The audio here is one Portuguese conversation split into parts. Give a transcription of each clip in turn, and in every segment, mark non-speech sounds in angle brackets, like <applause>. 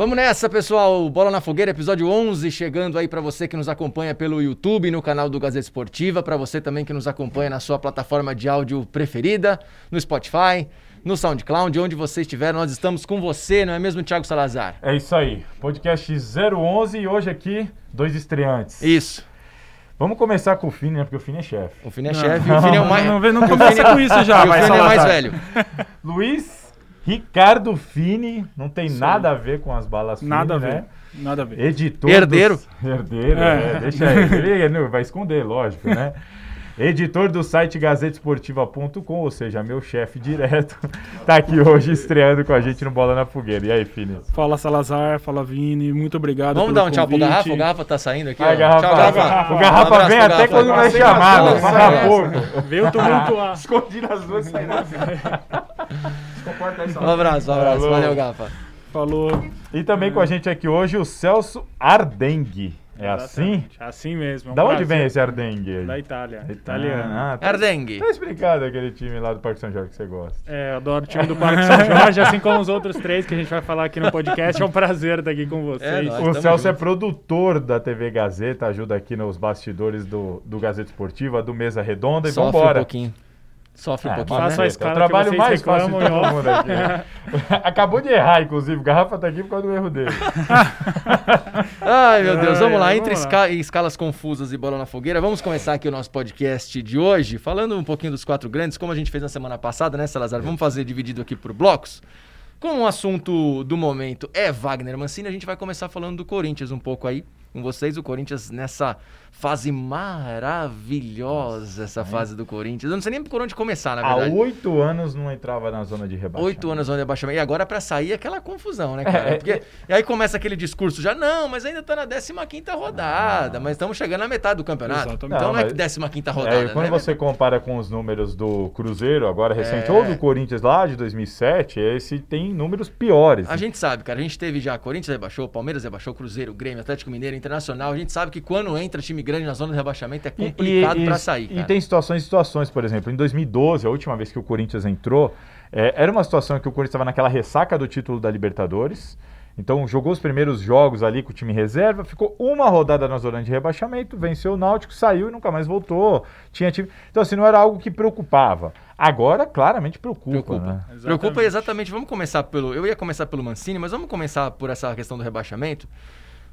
Vamos nessa, pessoal. Bola na Fogueira, episódio 11, chegando aí para você que nos acompanha pelo YouTube, no canal do Gazeta Esportiva, para você também que nos acompanha na sua plataforma de áudio preferida, no Spotify, no SoundCloud, onde você estiver, nós estamos com você, não é mesmo, Thiago Salazar? É isso aí. Podcast 011 e hoje aqui, dois estreantes. Isso. Vamos começar com o Fini, né? Porque o Fini é chefe. O Fini é chefe e o Fini é o mais... Não, não, não começa <laughs> com isso já, o vai, Fini é mais velho. Luiz Ricardo Fini, não tem Isso nada a ver com as balas Fini, Nada a ver. né? Nada a ver. Editor. Herdeiro. Dos... Herdeiro, É. é. Deixa <laughs> ele. Vai esconder, lógico, né? Editor do site gazetesportiva.com, ou seja, meu chefe direto, <laughs> tá aqui hoje estreando com a gente no Bola na Fogueira. E aí, Fini? Fala Salazar, fala Vini, muito obrigado Vamos pelo dar um tchau pro convite. Garrafa? O Garrafa tá saindo aqui, garrafa, Tchau, Garrafa. O Garrafa Um vem até Garrafa. quando não é Sem chamado, razão, mas sem a razão. pouco. Veio tumultuar. <laughs> Escondi nas duas saídas. Um abraço, um abraço. Falou. Valeu, Garrafa. Falou. E também com a gente aqui hoje o Celso Ardengue. É assim? Exatamente, Assim mesmo. é um Da onde prazer. vem esse Ardengue? Da Itália. Italiano. Ah, tá, Ardengue. tá explicado aquele time lá do Parque São Jorge que você gosta. É, eu adoro o time do Parque São Jorge, assim como os outros três que a gente vai falar aqui no podcast. É um prazer estar aqui com vocês. É. O Celso é produtor da TV Gazeta, ajuda aqui nos bastidores do, do Gazeta Esportiva, do Mesa Redonda e Sofre um vambora. pouquinho. Sofre um Ah, pouquinho, faça né? a é escala o trabalho que vocês mais fácil de todo mundo aqui. né? <laughs> Acabou de errar, inclusive. O Garrafa tá aqui por causa do erro dele. <laughs> Ai, meu Deus, vamos lá. Entre vamos esca- escalas confusas e bola na fogueira, vamos começar aqui o nosso podcast de hoje, falando um pouquinho dos quatro grandes, como a gente fez na semana passada, né, Salazar? Vamos fazer dividido aqui por blocos. Como o assunto do momento é Wagner Mancini, a gente vai começar falando do Corinthians um pouco aí com vocês. O Corinthians nessa fase maravilhosa, essa fase do Corinthians. Eu não sei nem por onde começar, na Há verdade. oito anos não entrava na zona de rebaixamento. Oito anos onde abaixamento. E agora pra sair é aquela confusão, né, cara? É, Porque, é. E aí começa aquele discurso já, não, mas ainda tá na 15 rodada, mas estamos chegando na metade do campeonato. Exatamente. Então não, Não, é mas- 15 rodada, É, e quando né? você compara com os números do Cruzeiro, agora recente, É. ou do Corinthians lá de 2007, esse tem números piores. A gente sabe, cara, a gente teve já Corinthians rebaixou, Palmeiras rebaixou, Cruzeiro, Grêmio, Atlético Mineiro, Internacional. A gente sabe que quando entra time grande na zona de rebaixamento é E- complicado e, pra e- sair, E cara. tem situações e situações, por exemplo, em 2012, a última vez que o Corinthians entrou, é, era uma situação em que o Corinthians estava naquela ressaca do título da Libertadores. Então jogou os primeiros jogos ali com o time reserva, ficou uma rodada na zona de rebaixamento, venceu o Náutico, saiu e nunca mais voltou. Tinha time. Então assim, não era algo que preocupava. Agora claramente preocupa, Preocupa. né? Exatamente. Preocupa exatamente. Vamos começar pelo. Eu ia começar pelo Mancini, mas vamos começar por essa questão do rebaixamento.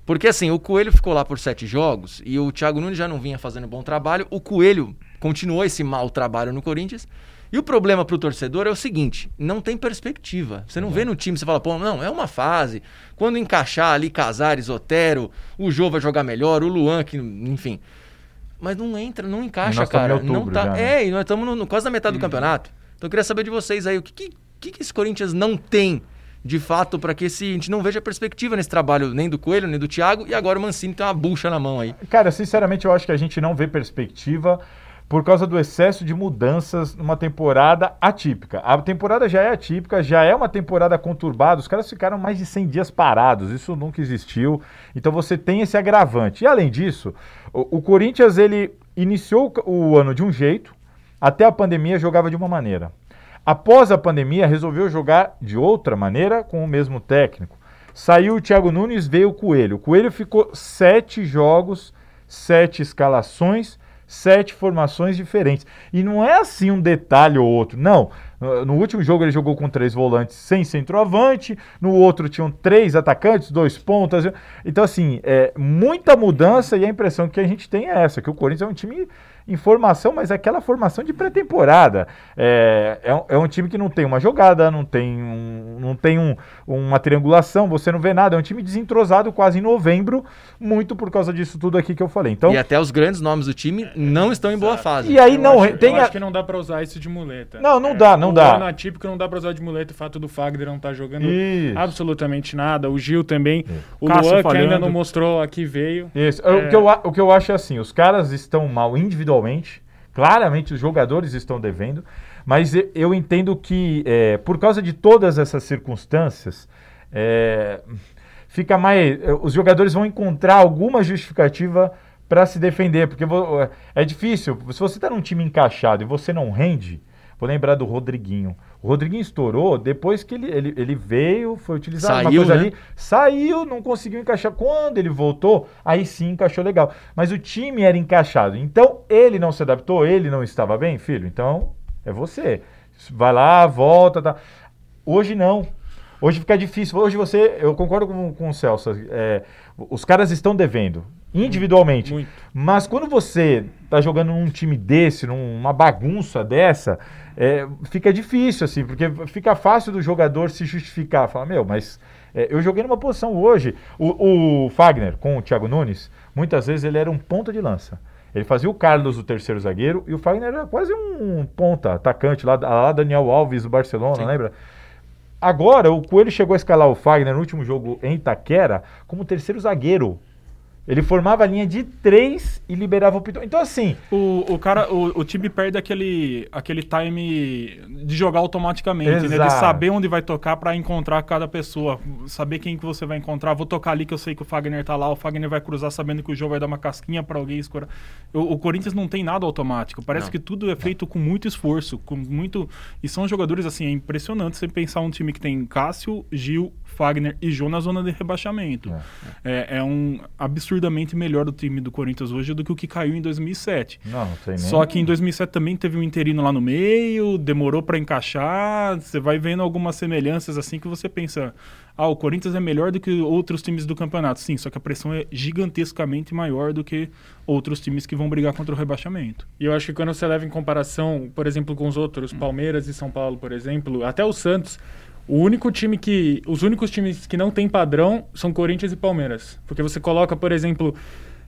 Porque assim, o Coelho ficou lá por sete jogos e o Thiago Nunes já não vinha fazendo bom trabalho. O Coelho continuou esse mau trabalho no Corinthians. E o problema pro torcedor é o seguinte: não tem perspectiva. Você não vê no time, você fala, pô, não, é uma fase. Quando encaixar ali Casares, Otero, o Jô vai jogar melhor, o Luan, que, enfim. Mas não entra, não encaixa, em cara. não outubro tá. já, né? É, e nós estamos no, no- quase na metade do campeonato. Então eu queria saber de vocês aí, o que, que, que que esse Corinthians não tem de fato para que esse, a gente não veja perspectiva nesse trabalho nem do Coelho, nem do Thiago, e agora o Mancini tem uma bucha na mão aí. Cara, sinceramente, eu acho que a gente não vê perspectiva por causa do excesso de mudanças numa temporada atípica. A temporada já é atípica, já é uma temporada conturbada. Os caras ficaram mais de 100 dias parados, isso nunca existiu. Então você tem esse agravante. E além disso, o, o Corinthians ele iniciou o o ano de um jeito, até a pandemia jogava de uma maneira. Após a pandemia, resolveu jogar de outra maneira com o mesmo técnico. Saiu o Thiago Nunes, veio o Coelho. O Coelho ficou sete jogos, sete escalações, sete formações diferentes. E não é assim um detalhe ou outro. Não. No último jogo ele jogou com três volantes sem centroavante. No outro tinham três atacantes, dois pontas. Então, assim, é muita mudança e a impressão que a gente tem é essa: que o Corinthians é um time em formação, mas é aquela formação de pré-temporada. É, é, um- é um time que não tem uma jogada, não tem, um, não tem um- uma triangulação, você não vê nada. É um time desentrosado quase em novembro, muito por causa disso tudo aqui que eu falei. Então, e até os grandes nomes do time não estão em boa Exato. fase. E aí Eu não, acho, tem eu a- acho que não dá pra usar isso de muleta. Não, não dá, não o dá. ano atípico não dá pra usar de muleta o fato do Fagner não tá jogando Isso. absolutamente nada. O Gil também. O Cássio Luan, que ainda falhando. não mostrou aqui veio. Isso. É. O, que eu, a- o que eu acho é assim: os caras estão mal individualmente, claramente os jogadores estão devendo, mas eu entendo que, é, por causa de todas essas circunstâncias, é, fica mais. é, Os jogadores vão encontrar alguma justificativa para se defender, porque vo- é difícil. Se você está num time encaixado e você não rende. Vou lembrar do Rodriguinho. O Rodriguinho estourou depois que ele, ele, ele veio, foi utilizado uma Saiu, coisa né? ali, saiu, não conseguiu encaixar. Quando ele voltou, aí sim encaixou legal. Mas o time era encaixado. Então ele não se adaptou, ele não estava bem, filho. Então é você. Vai lá, volta, tá. Hoje não. Hoje fica difícil. Hoje você, eu concordo com, com o Celso. é, os caras estão devendo individualmente. Muito. Mas quando você tá jogando num time desse, numa bagunça dessa, é, fica difícil, assim, porque fica fácil do jogador se justificar. Falar, meu, mas é, eu joguei numa posição hoje. O, o Fagner com o Thiago Nunes, muitas vezes ele era um ponta de lança. Ele fazia o Carlos, o terceiro zagueiro, e o Fagner era quase um ponta, atacante, lá, lá Daniel Alves do Barcelona, Sim. lembra? Agora, o Coelho chegou a escalar o Fagner no último jogo em Itaquera como terceiro zagueiro. Ele formava a linha de três e liberava o Piton. Então, assim, O, o cara, o, o time perde aquele, aquele time de jogar automaticamente, né? De saber onde vai tocar pra encontrar cada pessoa, saber quem que você vai encontrar. Vou tocar ali que eu sei que o Fagner tá lá, o Fagner vai cruzar sabendo que o jogo vai dar uma casquinha pra alguém escorar. O, o Corinthians não tem nada automático. Parece Não. que tudo é feito com muito esforço, com muito e são jogadores assim, é impressionante você pensar um time que tem Cássio, Gil, Fagner e Jô na zona de rebaixamento. É, é um absurdamente melhor do time do Corinthians hoje do que o que caiu em 2007. não, não nem. Só que em 2007 também teve um interino lá no meio, demorou pra encaixar. Você vai vendo algumas semelhanças assim que você pensa: ah, o Corinthians é melhor do que outros times do campeonato. Sim, só que a pressão é gigantescamente maior do que outros times que vão brigar contra o rebaixamento. E eu acho que quando você leva em comparação, por exemplo, com os outros, Palmeiras e São Paulo, por exemplo, até o Santos, o único time que. Os únicos times que não tem padrão são Corinthians e Palmeiras. Porque você coloca, por exemplo,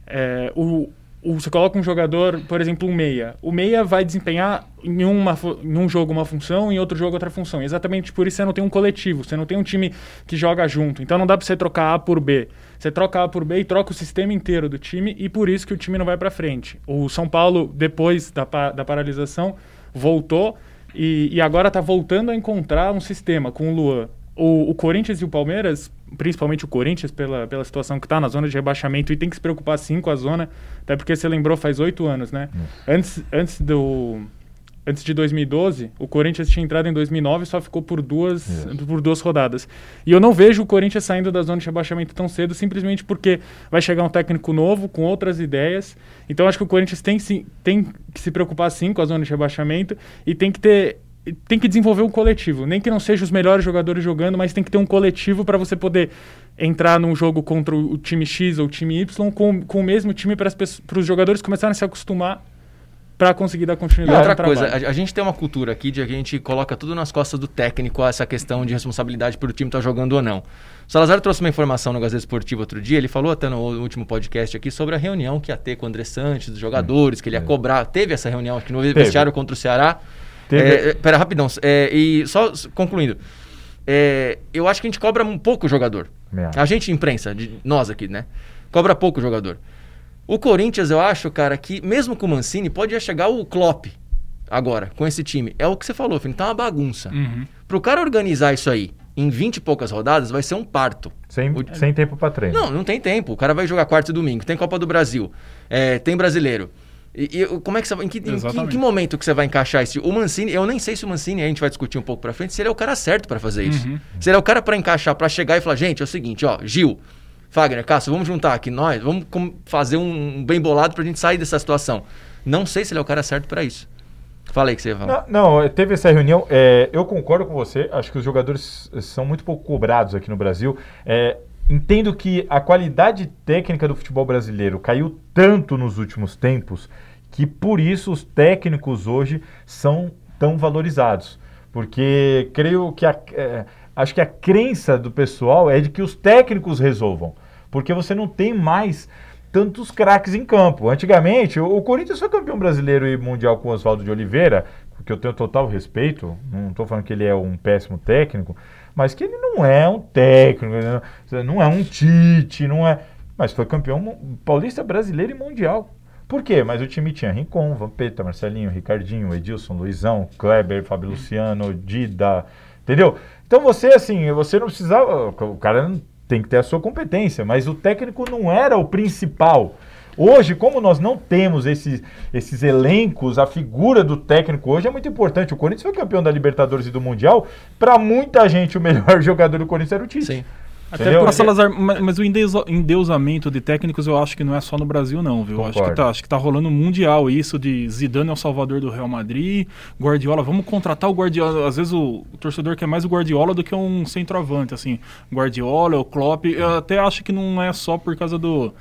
é, o, o- você coloca um jogador, por exemplo, um meia. O meia vai desempenhar em, uma, em um jogo uma função, em outro jogo outra função. Exatamente por isso você não tem um coletivo, você não tem um time que joga junto. Então não dá pra você trocar A por B. Você troca A por B e troca o sistema inteiro do time e por isso que o time não vai pra frente. O São Paulo, depois da, da paralisação, voltou e, e agora tá voltando a encontrar um sistema com o Luan. O, o Corinthians e o Palmeiras, principalmente o Corinthians, pela, pela situação que está na zona de rebaixamento, e tem que se preocupar sim com a zona, até porque você lembrou faz oito anos, né? Antes, antes, do, antes de 2012, o Corinthians tinha entrado em 2009 e só ficou por duas, Isso. por duas rodadas. E eu não vejo o Corinthians saindo da zona de rebaixamento tão cedo, simplesmente porque vai chegar um técnico novo, com outras ideias. Então acho que o Corinthians tem, sim, tem que se preocupar sim com a zona de rebaixamento e tem que ter tem que desenvolver um coletivo. Nem que não sejam os melhores jogadores jogando, mas tem que ter um coletivo para você poder entrar num jogo contra o time X ou o time Y com, com o mesmo time para os jogadores começarem a se acostumar para conseguir dar E continuidade outra ao trabalho. coisa, a, a gente tem uma cultura aqui de que a gente coloca tudo nas costas do técnico, essa questão de responsabilidade por o time estar jogando ou não. O Salazar trouxe uma informação no Gazeta Esportivo outro dia, ele falou até no último podcast aqui sobre a reunião que ia ter com o André Santos, dos jogadores, que ele ia cobrar. Teve essa reunião aqui no vestiário contra o Ceará. Teve. É, é, pera, rapidão. é, e só concluindo. É, eu acho que a gente cobra um pouco o jogador. Acho. A gente, imprensa, de- nós aqui, né? Cobra pouco o jogador. O Corinthians, eu acho, cara, que mesmo com o Mancini, pode já chegar o Klopp agora, com esse time. É o que você falou, filho, tá uma bagunça. Uhum. Pro cara organizar isso aí em 20 e poucas rodadas, vai ser um parto. Sem, O- sem tempo para treino. Não, não tem tempo. O cara vai jogar quarto e domingo. Tem Copa do Brasil. é, tem brasileiro. E, e como é que você vai. Em que, em que- em que momento que você vai encaixar esse. O Mancini, eu nem sei se o Mancini, a gente vai discutir um pouco pra frente, se ele é o cara certo pra fazer isso. Uhum. Se ele é o cara pra encaixar, pra chegar e falar, gente, é o seguinte, ó, Gil, Fagner, Cássio, vamos juntar aqui nós, vamos fazer um, bem bolado pra gente sair dessa situação. Não sei se ele é o cara certo pra isso. Fala aí que você ia falar. Não, não, teve essa reunião. é, eu concordo com você. Acho que os jogadores são muito pouco cobrados aqui no Brasil. É, entendo que a qualidade técnica do futebol brasileiro caiu tanto nos últimos tempos que por isso os técnicos hoje são tão valorizados. Porque creio que a, é, acho que a crença do pessoal é de que os técnicos resolvam. Porque você não tem mais tantos craques em campo. Antigamente, o, Corinthians foi campeão brasileiro e mundial com Oswaldo de Oliveira, que eu tenho total respeito, não estou falando que ele é um péssimo técnico, mas que ele não é um técnico, não- é um Tite, não é. Mas foi campeão paulista brasileiro e mundial. Por quê? Mas o time tinha Rincon, Vampeta, Marcelinho, Ricardinho, Edilson, Luizão, Kleber, Fábio Luciano, Dida, entendeu? Então você, assim, você não precisava. O cara tem que ter a sua competência, mas o técnico não era o principal. Hoje, como nós não temos esses, esses elencos, a figura do técnico hoje é muito importante. O Corinthians foi campeão da Libertadores e do Mundial. Para muita gente, o melhor <laughs> jogador do Corinthians era o Tite. Sim. Até porque- Salazar, mas, mas o endeusa- endeusamento de técnicos eu acho que não é só no Brasil, não, viu? Acho que, tá, acho que tá rolando mundial isso de Zidane é o salvador do Real Madrid, Guardiola, vamos contratar o Guardiola. Às vezes o, o torcedor quer mais o Guardiola do que um centroavante, assim. Guardiola, o Klopp, eu até acho que não é só por causa do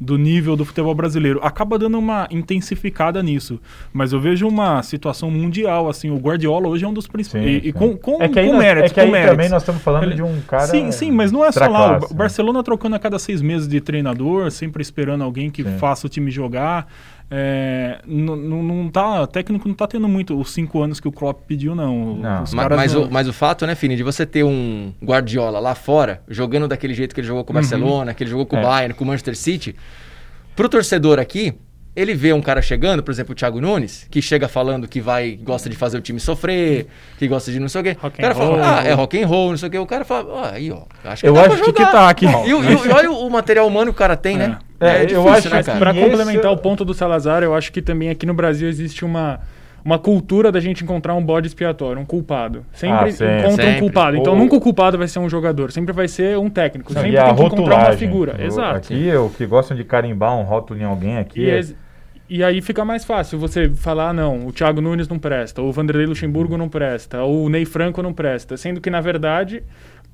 do nível do futebol brasileiro. Acaba dando uma intensificada nisso. Mas eu vejo uma situação mundial, assim, o Guardiola hoje é um dos principais. Sim, E, e com, com, é que aí, com nós, méritos, é que aí com méritos. também nós estamos falando Ele- de um cara. Sim, sim, mas não é só lá. O né? Barcelona trocando a cada seis meses de treinador, sempre esperando alguém que Sim. faça o time jogar. É, não, tá, o técnico não tá tendo muito os cinco anos que o Klopp pediu, não. Não. Os Ma- caras Mas, não- o, mas o fato, né, Fini, de você ter um Guardiola lá fora, jogando daquele jeito que ele jogou com o Barcelona, que ele jogou com o É. Bayern, com o Manchester City, pro torcedor aqui, ele vê um cara chegando, por exemplo, o Thiago Nunes, que chega falando que vai, gosta de fazer o time sofrer, que gosta de não sei o quê. Rock o cara and fala, roll. ah, é rock and roll, não sei o quê. O cara fala, ah, aí, ó, acho que Eu acho que tá aqui. E, e e olha o material humano que o cara tem, né? É, eu acho né? Para esse complementar é- o ponto do Salazar, eu acho que também aqui no Brasil existe uma, uma cultura da gente encontrar um bode expiatório, um culpado. Sempre Ah, sim. encontra Sempre. um culpado. Então Ou- nunca o culpado vai ser um jogador, sempre vai ser um técnico. Não, sempre e a tem que encontrar uma figura. O- Exato. Aqui, o que gostam de carimbar um rótulo em alguém aqui. E, é- e aí fica mais fácil você falar, não, o Thiago Nunes não presta, o Vanderlei Luxemburgo não presta, ou o Ney Franco não presta. Sendo que, na verdade,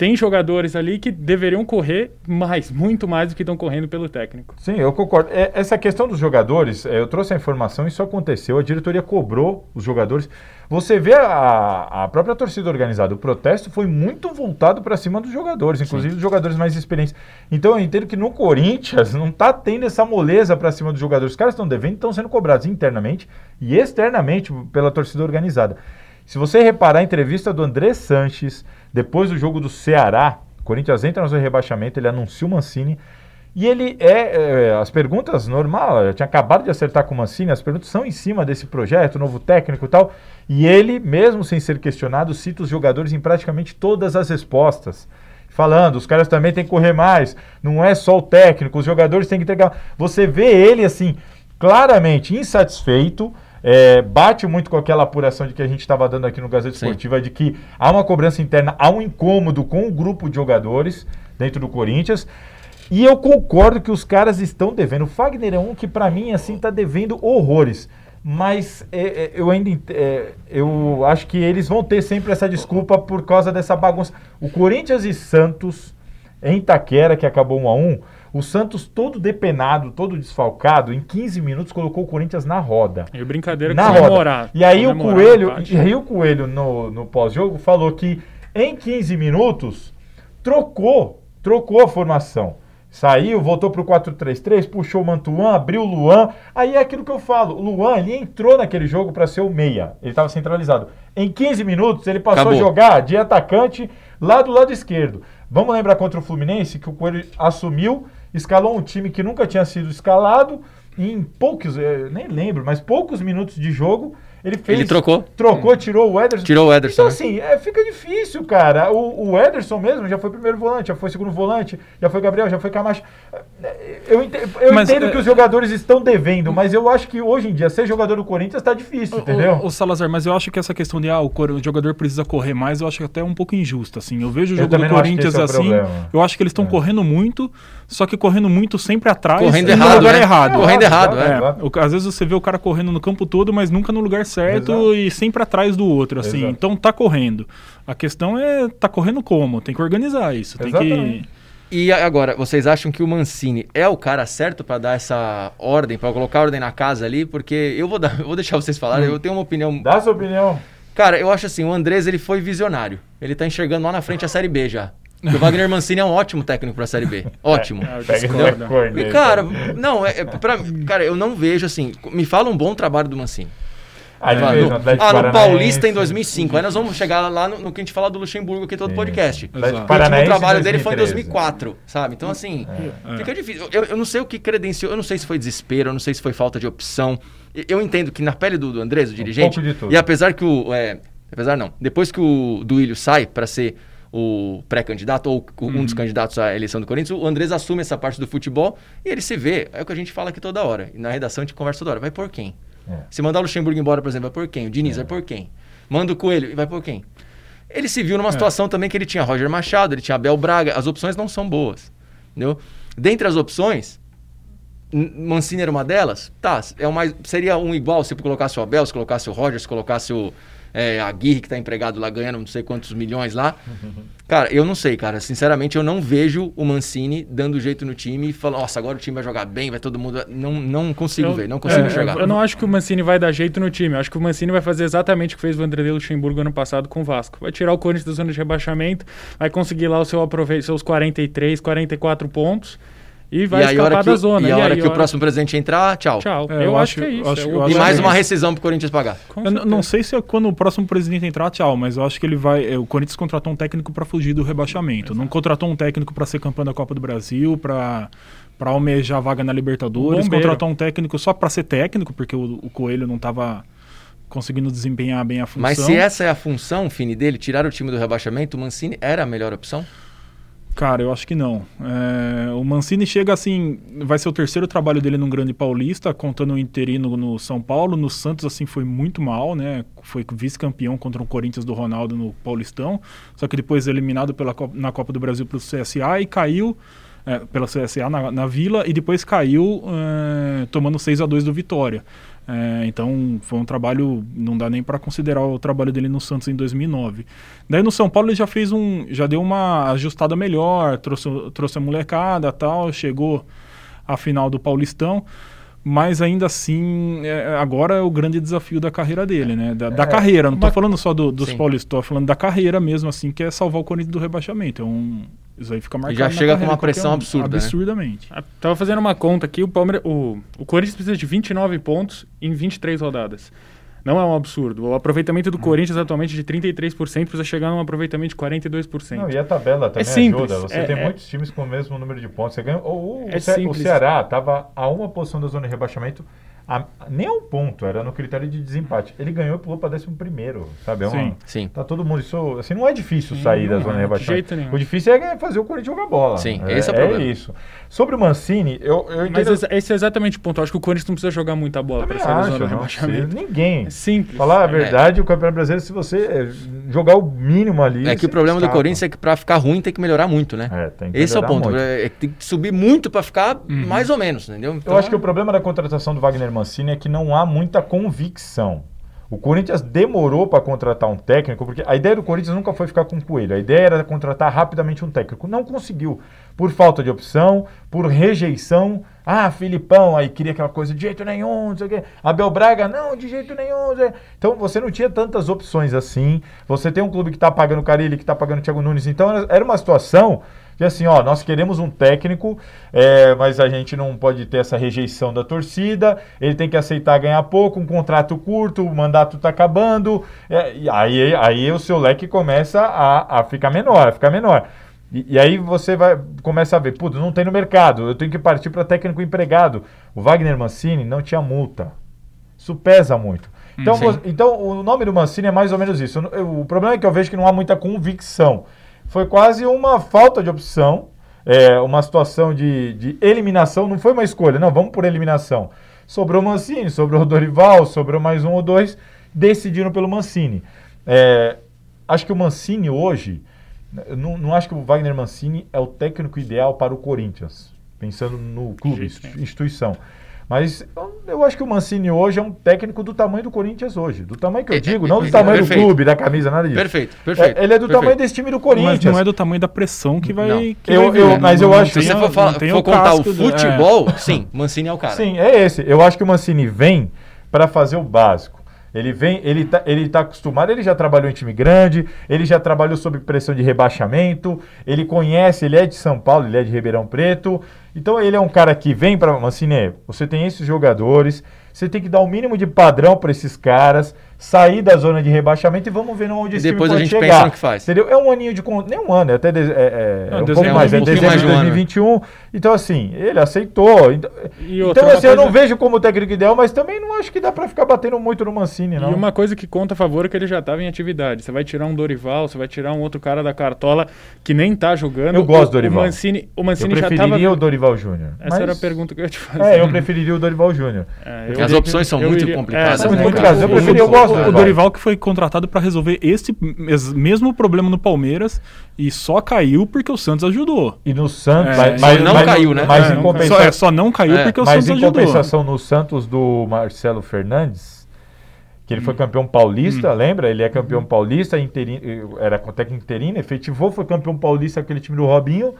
tem jogadores ali que deveriam correr mais, muito mais do que estão correndo pelo técnico. Sim, eu concordo. É, essa questão dos jogadores, é, eu trouxe a informação, isso aconteceu, a diretoria cobrou os jogadores. Você vê a, a própria torcida organizada, o protesto foi muito voltado para cima dos jogadores, inclusive dos jogadores mais experientes. Então eu entendo que no Corinthians não está tendo essa moleza para cima dos jogadores. Os caras estão devendo, estão sendo cobrados internamente e externamente pela torcida organizada. Se você reparar a entrevista do André Sanches, depois do jogo do Ceará, o Corinthians entra no seu rebaixamento, ele anuncia o Mancini. E ele é, é, As perguntas normal, eu tinha acabado de acertar com o Mancini, as perguntas são em cima desse projeto, novo técnico e tal. E ele, mesmo sem ser questionado, cita os jogadores em praticamente todas as respostas. Falando, os caras também têm que correr mais, não é só o técnico, os jogadores têm que entregar. Você vê ele assim, claramente insatisfeito. É, bate muito com aquela apuração de que a gente estava dando aqui no Gazeta Sim. Esportiva de que há uma cobrança interna, há um incômodo com o grupo de jogadores dentro do Corinthians. E eu concordo que os caras estão devendo. O Fagner é um que, para mim, assim, tá devendo horrores. Mas é, é, eu ainda é, eu acho que eles vão ter sempre essa desculpa por causa dessa bagunça. O Corinthians e Santos, em Itaquera, que acabou 1 a 1 o Santos todo depenado, todo desfalcado, em 15 minutos colocou o Corinthians na roda E brincadeira na que roda. comemorar. E aí o Coelho, e aí o Coelho no, no pós-jogo falou que em 15 minutos trocou, trocou a formação. Saiu, voltou pro 4-3-3, puxou o Mantuan, abriu o Luan. Aí é aquilo que eu falo, o Luan, ele entrou naquele jogo para ser o meia. Ele estava centralizado. Em 15 minutos ele passou Acabou. a jogar de atacante lá do lado esquerdo. Vamos lembrar contra o Fluminense que o Coelho assumiu, escalou um time que nunca tinha sido escalado em poucos, eh, nem lembro, mas poucos minutos de jogo, ele fez Ele trocou. trocou, tirou o Ederson. Tirou o Ederson, Então, né? assim, é, fica difícil, cara. O, o Ederson mesmo já foi primeiro volante, já foi segundo volante, já foi Gabriel, já foi Camacho. É, Eu, ente- eu Mas, entendo é- que os jogadores estão devendo, mas eu acho que hoje em dia ser jogador do Corinthians tá difícil, entendeu? O, o Salazar, mas eu acho que essa questão de ah, o, cor- o jogador precisa correr mais, eu acho até um pouco injusto, assim. Eu vejo o jogo do que Corinthians é o assim, problema. eu acho que eles estão correndo muito, só que correndo muito sempre atrás Correndo e no errado, lugar né? errado. Correndo errado, é. O- às vezes você vê o cara correndo no campo todo, mas nunca no lugar certo Exato. e sempre atrás do outro, assim. Exato. Então tá correndo. A questão é, tá correndo como? Tem que organizar isso. Tem Exatamente. que. E agora, vocês acham que o Mancini é o cara certo pra dar essa ordem, pra colocar ordem na casa ali? Porque eu vou, dar, <laughs> eu vou deixar vocês falarem, eu tenho uma opinião. Dá a sua opinião. Cara, eu acho assim, o Andrés ele foi visionário. Ele tá enxergando lá na frente a Série B já. O Wagner <laughs> Mancini é um ótimo técnico pra Série B. Ótimo. É, E, dele. cara, não, é, é pra, cara, eu não vejo assim. Me fala um bom trabalho do Mancini. Fez no, no Atlético ah, no. Paulista em 2005. Aí nós vamos chegar lá no, no que a gente fala do Luxemburgo aqui todo Sim. podcast. Exato. O último trabalho dele foi em 2013. 2004, sabe? Então, assim, É. fica difícil. Eu, eu não sei o que credenciou, eu não sei se foi desespero, eu não sei se foi falta de opção. Eu entendo que na pele do, do Andrés, o dirigente, tudo. e apesar que o. é, apesar não, depois que o Duílio sai para ser o pré-candidato ou o- um dos candidatos à eleição do Corinthians, o Andrés assume essa parte do futebol e ele se vê. É o que a gente fala aqui toda hora. E na redação a gente conversa toda hora. Vai por quem? É. Se mandar o Luxemburgo embora, por exemplo, vai por quem? O Diniz vai por quem? Manda o Coelho, vai por quem? Ele se viu numa situação também que ele tinha Roger Machado, ele tinha Abel Braga, as opções não são boas. Entendeu? Dentre as opções, Mancini era uma delas? Tá, é mais, seria um igual se colocasse o Abel, se colocasse o Roger, se colocasse o é, Aguirre, que tá empregado lá ganhando não sei quantos milhões lá. <laughs> Cara, eu não sei, cara. Sinceramente, eu não vejo o Mancini dando jeito no time e falando, nossa, agora o time vai jogar bem, vai todo mundo. Não, não consigo Eu- ver, não consigo é, enxergar. Eu não acho que o Mancini vai dar jeito no time. Eu acho que o Mancini vai fazer exatamente o que fez o Vanderlei Luxemburgo ano passado com o Vasco. Vai tirar o Corinthians da zona de rebaixamento, vai conseguir lá o seu aprove... seus 43, 44 pontos e vai e aí, a escapar hora que, da o- zona. e a hora que o próximo presidente entrar, tchau. Tchau. É, eu, eu acho que é isso. acho- é o eu acho E que mais é uma rescisão pro Corinthians pagar. Eu não sei se é quando o próximo presidente entrar, tchau, mas eu acho que ele vai. é, O Corinthians contratou um técnico para fugir do rebaixamento. Não contratou um técnico para ser campeão da Copa do Brasil, para para almejar a vaga na Libertadores. Bombeiro. Contratou um técnico só para ser técnico, porque o, o Coelho não estava conseguindo desempenhar bem a função. Mas se essa é a função, Fini, dele, tirar o time do rebaixamento, o Mancini era a melhor opção? Cara, eu acho que não. É, o Mancini chega assim, vai ser o terceiro trabalho dele num grande paulista, contando o interino no São Paulo. No Santos, assim, foi muito mal, né? Foi vice-campeão contra o Corinthians do Ronaldo no Paulistão. Só que depois eliminado pela, na Copa do Brasil pelo CSA e caiu é, pela CSA na, na Vila e depois caiu é, tomando 6 a 2 do Vitória. É, então foi um trabalho, não dá nem para considerar o trabalho dele no Santos em 2009. Daí no São Paulo ele já fez um, já deu uma ajustada melhor, trouxe, trouxe a molecada, tal, chegou à final do Paulistão, mas ainda assim é, agora é o grande desafio da carreira dele, né? Da, da carreira, não tô uma- falando só do, dos Sim. paulistas, tô falando da carreira mesmo, assim, que é salvar o Corinthians do rebaixamento. É um, isso aí fica marcado. já na chega com uma pressão um, absurda, né? Absurdamente. Ah, Tava fazendo uma conta aqui, o, Palmeiras, o, o Corinthians precisa de 29 pontos em 23 rodadas. Não é um absurdo. O aproveitamento do Hum. Corinthians atualmente é de 33% precisa chegar num aproveitamento de 42%. Não, e a tabela também simples, ajuda. Você é- tem é- muitos times com o mesmo número de pontos. Você ganha, o, o, É Ce- o. Ceará estava a uma posição da zona de rebaixamento, a, nem a um ponto, era no critério de desempate. Ele ganhou e pulou para 11 primeiro, sabe? É uma, Sim. Sim. Tá todo mundo. Isso, assim, não é difícil sair da zona é, de rebaixamento. jeito nenhum. O difícil é fazer o Corinthians jogar bola. Sim, esse é o problema. isso. Sobre o Mancini, eu, eu Mas entendo. exa- esse é exatamente o ponto. Eu acho que o Corinthians não precisa jogar muita bola para sair da zona de rebaixamento. Ninguém. É simples. Falar a É. verdade, o Campeonato Brasileiro, se você é, jogar o mínimo ali. É que o problema do escapa. Corinthians é que pra ficar ruim tem que melhorar muito, né? É, tem que Esse é o ponto. muito. É, é que tem que subir muito pra ficar mais ou menos, entendeu? Então, Eu acho que o problema da contratação do Wagner Mancini é que não há muita convicção. O Corinthians demorou para contratar um técnico, porque a ideia do Corinthians nunca foi ficar com o Coelho. A ideia era contratar rapidamente um técnico. Não conseguiu. Por falta de opção, por rejeição. Ah, Filipão, aí queria aquela coisa de jeito nenhum, não sei o quê. Abel Braga, não, de jeito nenhum. Então você não tinha tantas opções assim. Você tem um clube que está pagando Carilli, que está pagando Thiago Nunes. Então era uma situação que assim, ó, nós queremos um técnico, é, mas a gente não pode ter essa rejeição da torcida, ele tem que aceitar ganhar pouco, um contrato curto, o mandato está acabando, é, aí, aí o seu leque começa a, a ficar menor, a ficar menor. E, e aí você vai começa a ver, putz, não tem no mercado, eu tenho que partir para técnico empregado. O Wagner Mancini não tinha multa. Isso pesa muito. Então, você- então o nome do Mancini é mais ou menos isso. O problema é que eu vejo que não há muita convicção. Foi quase uma falta de opção, é, uma situação de, de eliminação. Não foi uma escolha, não, vamos por eliminação. Sobrou o Mancini, sobrou o Dorival, sobrou mais um ou dois, decidiram pelo Mancini. É, acho que o Mancini hoje, não, não acho que o Wagner Mancini é o técnico ideal para o Corinthians, pensando no clube, nenhum. instituição. Mas eu, acho que o Mancini hoje é um técnico do tamanho do Corinthians hoje. Do tamanho que eu É, digo, é, não do é, tamanho perfeito. do clube, da camisa, nada disso. Perfeito, perfeito. É, ele é do perfeito. tamanho desse time do Mas Corinthians. não é do tamanho da pressão que vai. Não. que Eu- vai vir, eu- mas eu Não acho- Se você for, falar- for contar o casco do- é. futebol, sim, Mancini é o cara. Sim, é esse. Eu acho que o Mancini vem para fazer o básico. Ele vem, ele tá, ele tá acostumado, ele já trabalhou em time grande, ele já trabalhou sob pressão de rebaixamento, ele conhece, ele é de São Paulo, ele é de Ribeirão Preto. Então ele é um cara que vem para Mancini, você tem esses jogadores, você tem que dar o mínimo de padrão para esses caras, sair da zona de rebaixamento e vamos ver onde E esse time depois a pode gente chegar. pensa no que faz. Entendeu? É um aninho de nem um ano, é até de- é, é, Não, é um dezembro, pouco mais, é um pouquinho dezembro mais de de um ano. 2021. Então, assim, ele aceitou. Então, E outra, então assim, eu não vejo como técnico ideal, mas também não acho que dá pra ficar batendo muito no Mancini, não. E uma coisa que conta a favor é que ele já estava em atividade. Você vai tirar um Dorival, você vai tirar um outro cara da cartola que nem tá jogando. Eu gosto do Dorival. O Mancini, o eu Mancini já preferiria o Dorival Júnior. Essa mas- era a pergunta que eu ia te fazer. É, eu preferiria o Dorival Júnior. É, Porque eu as opções são eu muito iria- complicadas, É, são né, muito complicadas. Eu preferi- eu o- gosto do o- O Dorival. Dorival que foi contratado para resolver esse mes- mesmo problema no Palmeiras e só caiu porque o Santos ajudou. E no Santos. É, mas, só mas- não mas- caiu, né? Mas É, em não compensação. Só, é, só não caiu É, porque o Mas Santos em ajudou. compensação, no Santos do Marcelo Fernandes, que ele foi campeão paulista, lembra? Ele é campeão paulista, interino, era com técnico interino, efetivou, foi campeão paulista com aquele time do Robinho.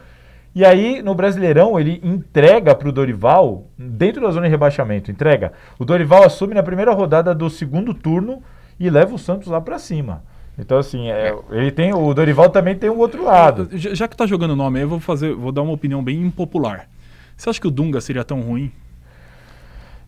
E aí, no Brasileirão, ele entrega para o Dorival, dentro da zona de rebaixamento, entrega. O Dorival assume na primeira rodada do segundo turno e leva o Santos lá para cima. Então, assim, é, ele tem, o Dorival também tem um outro lado. Já, já que tá jogando nome aí, eu vou fazer, vou dar uma opinião bem impopular. Você acha que o Dunga seria tão ruim?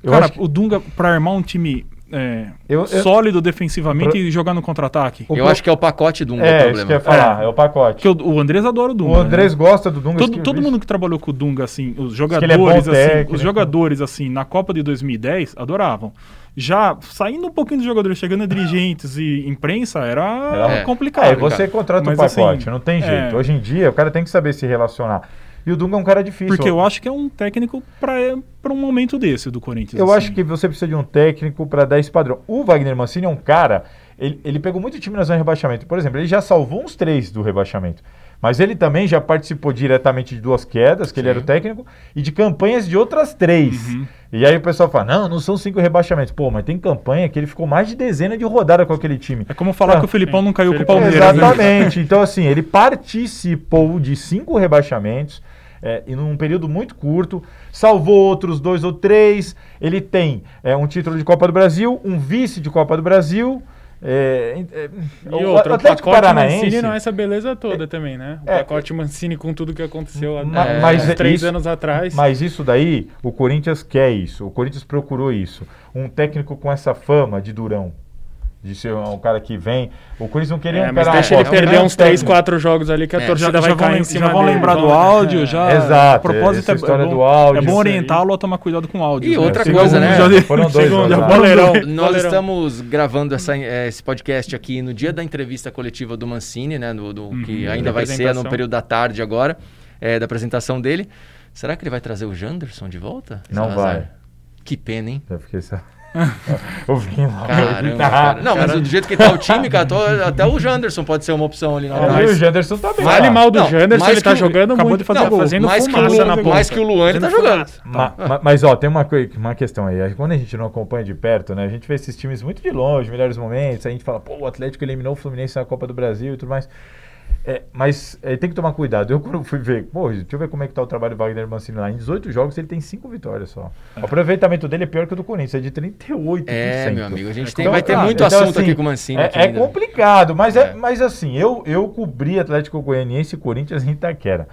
Eu Cara, acho que- o Dunga, pra armar um time é, Eu- eu- sólido defensivamente Pro- e jogar no contra-ataque. O Eu pro- acho que é o pacote do um É, isso problema. que eu ia falar, é, o pacote. Porque o, o Andrés adora o Dunga. O Andrés né? gosta do Dunga. Todo, todo mundo que trabalhou com o Dunga, assim, os é jogadores, assim, técnico. os jogadores, assim, na Copa de 2010, adoravam. Já saindo um pouquinho dos jogadores, chegando a dirigentes e imprensa, era complicado. Aí você contrata o Mas, pacote, assim, não tem é. jeito. Hoje em dia, o cara tem que saber se relacionar. E o Dunga é um cara difícil. Porque eu acho que é um técnico para um momento desse do Corinthians. Eu assim. acho que você precisa de um técnico para dar esse padrão. O Wagner Mancini é um cara. Ele, ele pegou muito time na zona de rebaixamento. Por exemplo, ele já salvou uns três do rebaixamento. Mas ele também já participou diretamente de duas quedas, que ele Sim. era o técnico, e de campanhas de outras três. Uhum. E aí o pessoal fala: não, não são cinco rebaixamentos. Pô, mas tem campanha que ele ficou mais de dezena de rodada com aquele time. É como falar Ah, que o Felipão não caiu com o Palmeiras. né? Exatamente. Então, assim, ele participou de cinco rebaixamentos é, em um período muito curto, salvou outros dois ou três. Ele tem é, um título de Copa do Brasil, um vice de Copa do Brasil. é, é, E o outra, o Atlético pacote Paranaense. Mancini não é essa beleza toda também, né? O É. pacote Mancini com tudo que aconteceu há mas é três isso- anos atrás. Mas isso daí, o Corinthians quer isso. O Corinthians procurou isso. Um técnico com essa fama de durão. De ser um cara que vem. O Corinthians não queria É, um mas cara. deixa é, ele é um perder uns 3, técnico. 4 jogos ali que a É, torcida Já, vai já vão, cair em lem- cima já vão dele. lembrar do Vão- áudio, É. já. Exato, A propósito, é, história é bom, do áudio, É bom orientá-lo a tomar cuidado com o áudio. E né? outra Segundo coisa, né? já de- Foram dois, segundo- já boleirão. Nós estamos gravando essa, eh, esse podcast aqui no dia da entrevista coletiva do Mancini, né? Do, do- que ainda vai ser no período da tarde agora, eh, da apresentação dele. Será que ele vai trazer o Janderson de volta? Não Salazar? vai. Que pena, hein? Eu fiquei só. <laughs> Ouvindo. Caramba, cara. Não, mas do jeito que tá o time, cara, tô- até o Janderson pode ser uma opção ali na É, e o Janderson tá bem. Vale mal do Não, Janderson, ele tá o- jogando acabou muito. de fazer tá gol. fazendo mais, que o fumaça Luan, na ponta. mais que o Luan, ele tá jogando. Ma- ma- mas, ó, tem uma, uma questão aí. Quando a gente não acompanha de perto, né? A gente vê esses times muito de longe, melhores momentos. A gente fala, pô, o Atlético eliminou o Fluminense na Copa do Brasil e tudo mais. É, mas é, tem que tomar cuidado. Eu <laughs> quando fui ver, pô, deixa eu ver como é que tá o trabalho do Wagner Mancini lá. Em 18 jogos ele tem 5 vitórias só. O aproveitamento dele é pior que o do Corinthians, é de 38%. É, meu amigo, a gente tem, Então, vai ter muito então, assunto assim, aqui com o Mancini. É, aqui é complicado, mas, é. É. mas assim, eu, eu cobri Atlético Goianiense e Corinthians em Itaquera.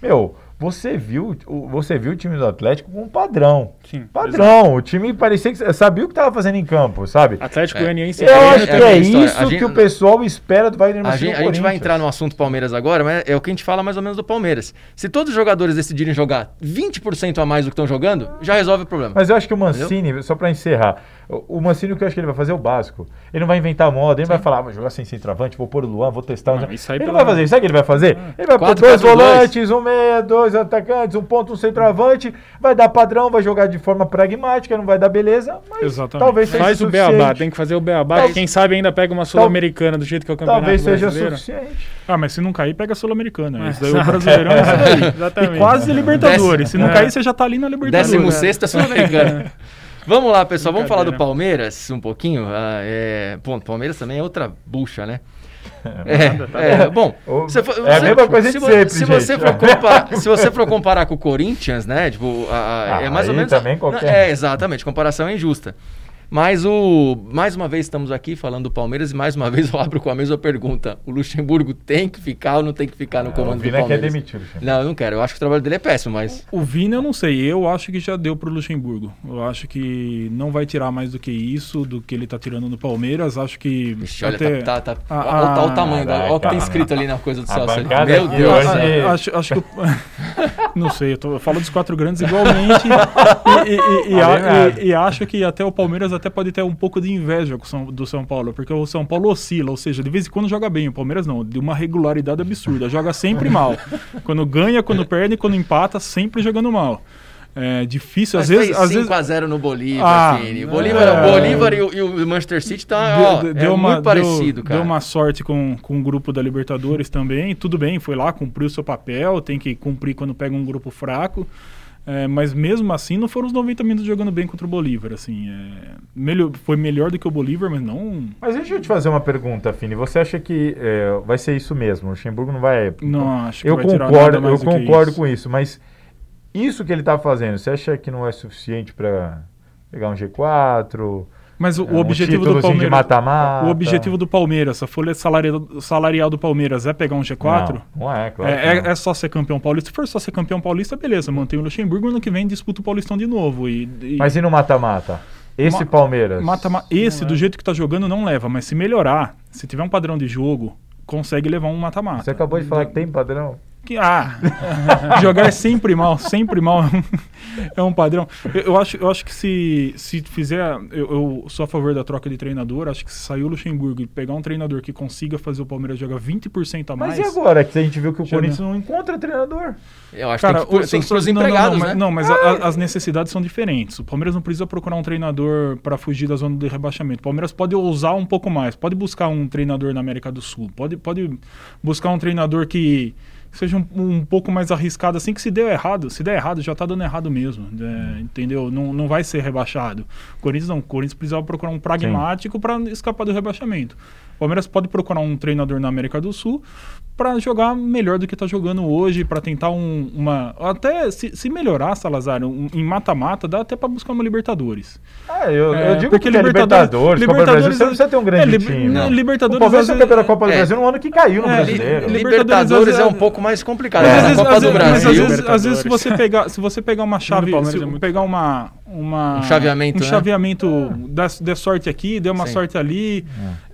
Meu, você viu, o- você viu o time do Atlético com um padrão. Sim, Padrão. O time parecia que sabia o que estava fazendo em campo, sabe? Atlético É. Goianiense Eu treina acho que é é, isso A gente- que o pessoal espera do Wagner A Mancini gente, no a gente vai entrar no assunto Palmeiras agora, mas é o que a gente fala mais ou menos do Palmeiras. Se todos os jogadores decidirem jogar 20% a mais do que estão jogando, já resolve o problema. Mas eu acho que o Mancini, só pra encerrar, o Mancini o que eu acho que ele vai fazer é o básico. Ele não vai inventar moda, ele não vai falar, ah, vou jogar sem centroavante, vou pôr o Luan, vou testar. Não, isso aí ele não vai fazer. Sabe o que ele vai fazer? Ele vai pôr Quatro, dois quatro, dois. volantes, um meia, dois atacantes, um ponto, um centroavante, vai dar padrão, vai jogar de forma pragmática, não vai dar beleza, mas Exatamente. talvez seja Faz o suficiente. beabá, tem que fazer o beabá. Tal- Quem sabe ainda pega uma Sul-Americana do jeito que é o campeonato Talvez seja brasileiro. suficiente. Ah, mas se não cair, pega a Sul-Americana. É. Isso daí o Brasileirão <laughs> é isso daí. Exatamente. E quase Libertadores. Se não É. cair, você já tá ali na Libertadores. Décimo sexta Sul-Americana. Vamos lá, pessoal, vamos falar do. Palmeiras um pouquinho. Ah, é... Bom, Palmeiras também é outra bucha, né? <laughs> Nada, tá É, é, bom, O- se for- é a mesma coisa de se, vo- sempre, se você gente. for comparar, se você for comparar com o Corinthians, né? Tipo, a- a- é Ah, mais ou menos. também Não, qualquer- É, exatamente, comparação é injusta. Mas o. Mais uma vez estamos aqui falando do Palmeiras e mais uma <laughs> vez eu abro com a mesma pergunta. O Luxemburgo tem que ficar ou não tem que ficar no o comando do Vina quer Palmeiras? demitir o Luxemburgo. Não, eu não quero. Eu acho que o trabalho dele é péssimo, mas. O Vina eu não sei, eu acho que já deu pro Luxemburgo. Eu acho que não vai tirar mais do que isso, do que ele tá tirando no Palmeiras. Acho que. Vixe, olha, até- tá, tá, tá, Ah, olha, o- olha o tamanho, da, olha o que tem caraca. escrito ali na coisa do Celso. Meu Deus. hoje- Ah, ah, acho, acho que o, <laughs> <laughs> Não sei, eu, tô- eu falo dos quatro grandes igualmente e, e- e- e a- Alinhado. e- e acho que até o Palmeiras até pode ter um pouco de inveja com o São- do São Paulo, porque o São Paulo oscila, ou seja, de vez em quando joga bem, o Palmeiras não, de uma regularidade absurda, joga sempre mal. Quando ganha, quando perde, quando empata, sempre jogando mal. É difícil, às vezes, fez às vezes 5x0 no Bolívar, Ah, Fini. O Bolívar, é. o Bolívar e, o, e o Manchester City tá ó, Deu- é deu uma- muito parecido, deu- cara. Deu uma sorte com, com o grupo da Libertadores também. Tudo bem, foi lá, cumpriu o seu papel, tem que cumprir quando pega um grupo fraco. É, mas mesmo assim, não foram os 90 minutos jogando bem contra o Bolívar. Assim, é, melhor, foi melhor do que o Bolívar, mas não. Mas deixa eu te fazer uma pergunta, Fini. Você acha que é, vai ser isso mesmo? O Luxemburgo não vai. Não acho que eu vai tirar concordo, nada mais eu do que concordo isso. com isso, mas isso que ele tá fazendo, você acha que não é suficiente para pegar um G4? Mas o, É, o um objetivo do títulozinho de Palmeiras. mata-mata? O objetivo do Palmeiras, a folha salarial, salarial do Palmeiras é pegar um G4? Não, não é, claro. É, é- não. é só ser campeão paulista. Se for só ser campeão paulista, beleza, mantém o Luxemburgo. Ano que vem disputa o Paulistão de novo. E, e- Mas e no mata-mata? Esse Ma- Palmeiras. Mata, ma- esse, Não do é. jeito que tá jogando, não leva. Mas se melhorar, se tiver um padrão de jogo, consegue levar um mata-mata. Você acabou de falar que tem padrão. Que- ah, <laughs> jogar sempre mal, sempre mal é um padrão. Eu, eu acho, eu acho que se, se fizer. Eu, eu sou a favor da troca de treinador. Acho que se sair o Luxemburgo e pegar um treinador que consiga fazer o Palmeiras jogar 20% a mais. Mas e agora que a gente viu que o Corinthians não encontra treinador? Eu acho Cara, que tem que, o- tem que só- pros não, não, empregados, não, né? mas- Não, mas a- a- as necessidades são diferentes. O Palmeiras não precisa procurar um treinador para fugir da zona de rebaixamento. O Palmeiras pode ousar um pouco mais. Pode buscar um treinador na América do Sul. Pode, pode buscar um treinador que seja um, um pouco mais arriscado, assim que se deu errado. Se der errado, já tá dando errado mesmo. é, entendeu? Não, não vai ser rebaixado. O Corinthians não. O Corinthians precisava procurar um pragmático para escapar do rebaixamento. O Palmeiras pode procurar um treinador na América do Sul para jogar melhor do que está jogando hoje, para tentar um- uma. Até se, se melhorar, Salazar, um- em mata-mata, dá até para buscar uma Libertadores. Ah, eu, É, eu digo porque que é Libertadores- Libertadores, Copa do Brasil, você não precisa ter um grande é, liber- time. não, Libertadores, o Palmeiras foi campeão da Copa do é. Brasil no ano que caiu no É, Brasileiro. li- Libertadores Libertadores é é- um pouco mais complicado. É. mas a às vezes, Copa às do vezes- mas às Brasil. vezes, às vezes você pegar, se você pegar uma chave, se é pegar uma, uma Um chaveamento, um né? chaveamento, dá, dê sorte aqui, dê uma Sim. sorte ali.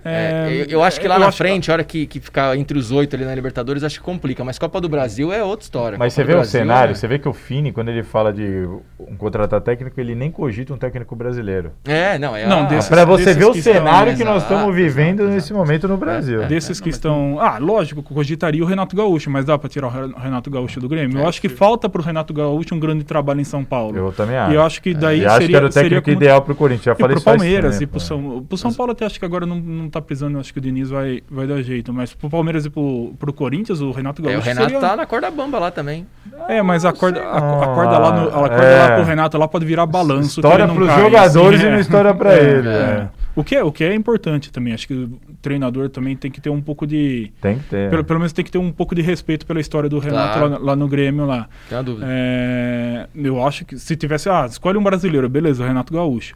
É, é, eu, eu acho que lá na frente, a hora que, que ficar entre os oito ali na Libertadores, acho que complica. Mas Copa do Brasil é outra história. Mas Copa você vê o Brasil cenário, é- você vê que o Fini, quando ele fala de um contratar técnico, ele nem cogita um técnico brasileiro. É, não, é. Não, a- desses- Pra você ver o que estão- cenário que nós estamos vivendo exato, nesse exato. momento no Brasil. É, Desses que estão. Ah, lógico, cogitaria o Renato Gaúcho, mas dá pra tirar o Re- Renato Gaúcho do Grêmio. Eu acho que falta pro Renato Gaúcho um grande trabalho em São Paulo. Eu também acho. E eu acho que daí E acho seria, que era o técnico como- ideal pro Corinthians. Já E falei pro isso faz Palmeiras tempo, e pro né? São, pro São Paulo até acho que agora não, não tá precisando, acho que o Diniz vai, vai dar jeito, mas pro Palmeiras e pro, pro Corinthians, o Renato É, Gaúcho o Renato seria- tá na corda bamba lá também. É, mas a corda, sei a, não. a corda lá, no, a corda É. lá pro Renato lá pode virar balanço. História pros cai, jogadores assim, <laughs> e é. não história pra É, ele. é. O que, é, o que é importante também, acho que o treinador também tem que ter um pouco de... Tem que ter. Pelo, pelo menos tem que ter um pouco de respeito pela história do Renato Claro. lá, lá no Grêmio lá. Tem uma dúvida. É, eu acho que se tivesse, ah, escolhe um brasileiro, beleza, o Renato Gaúcho.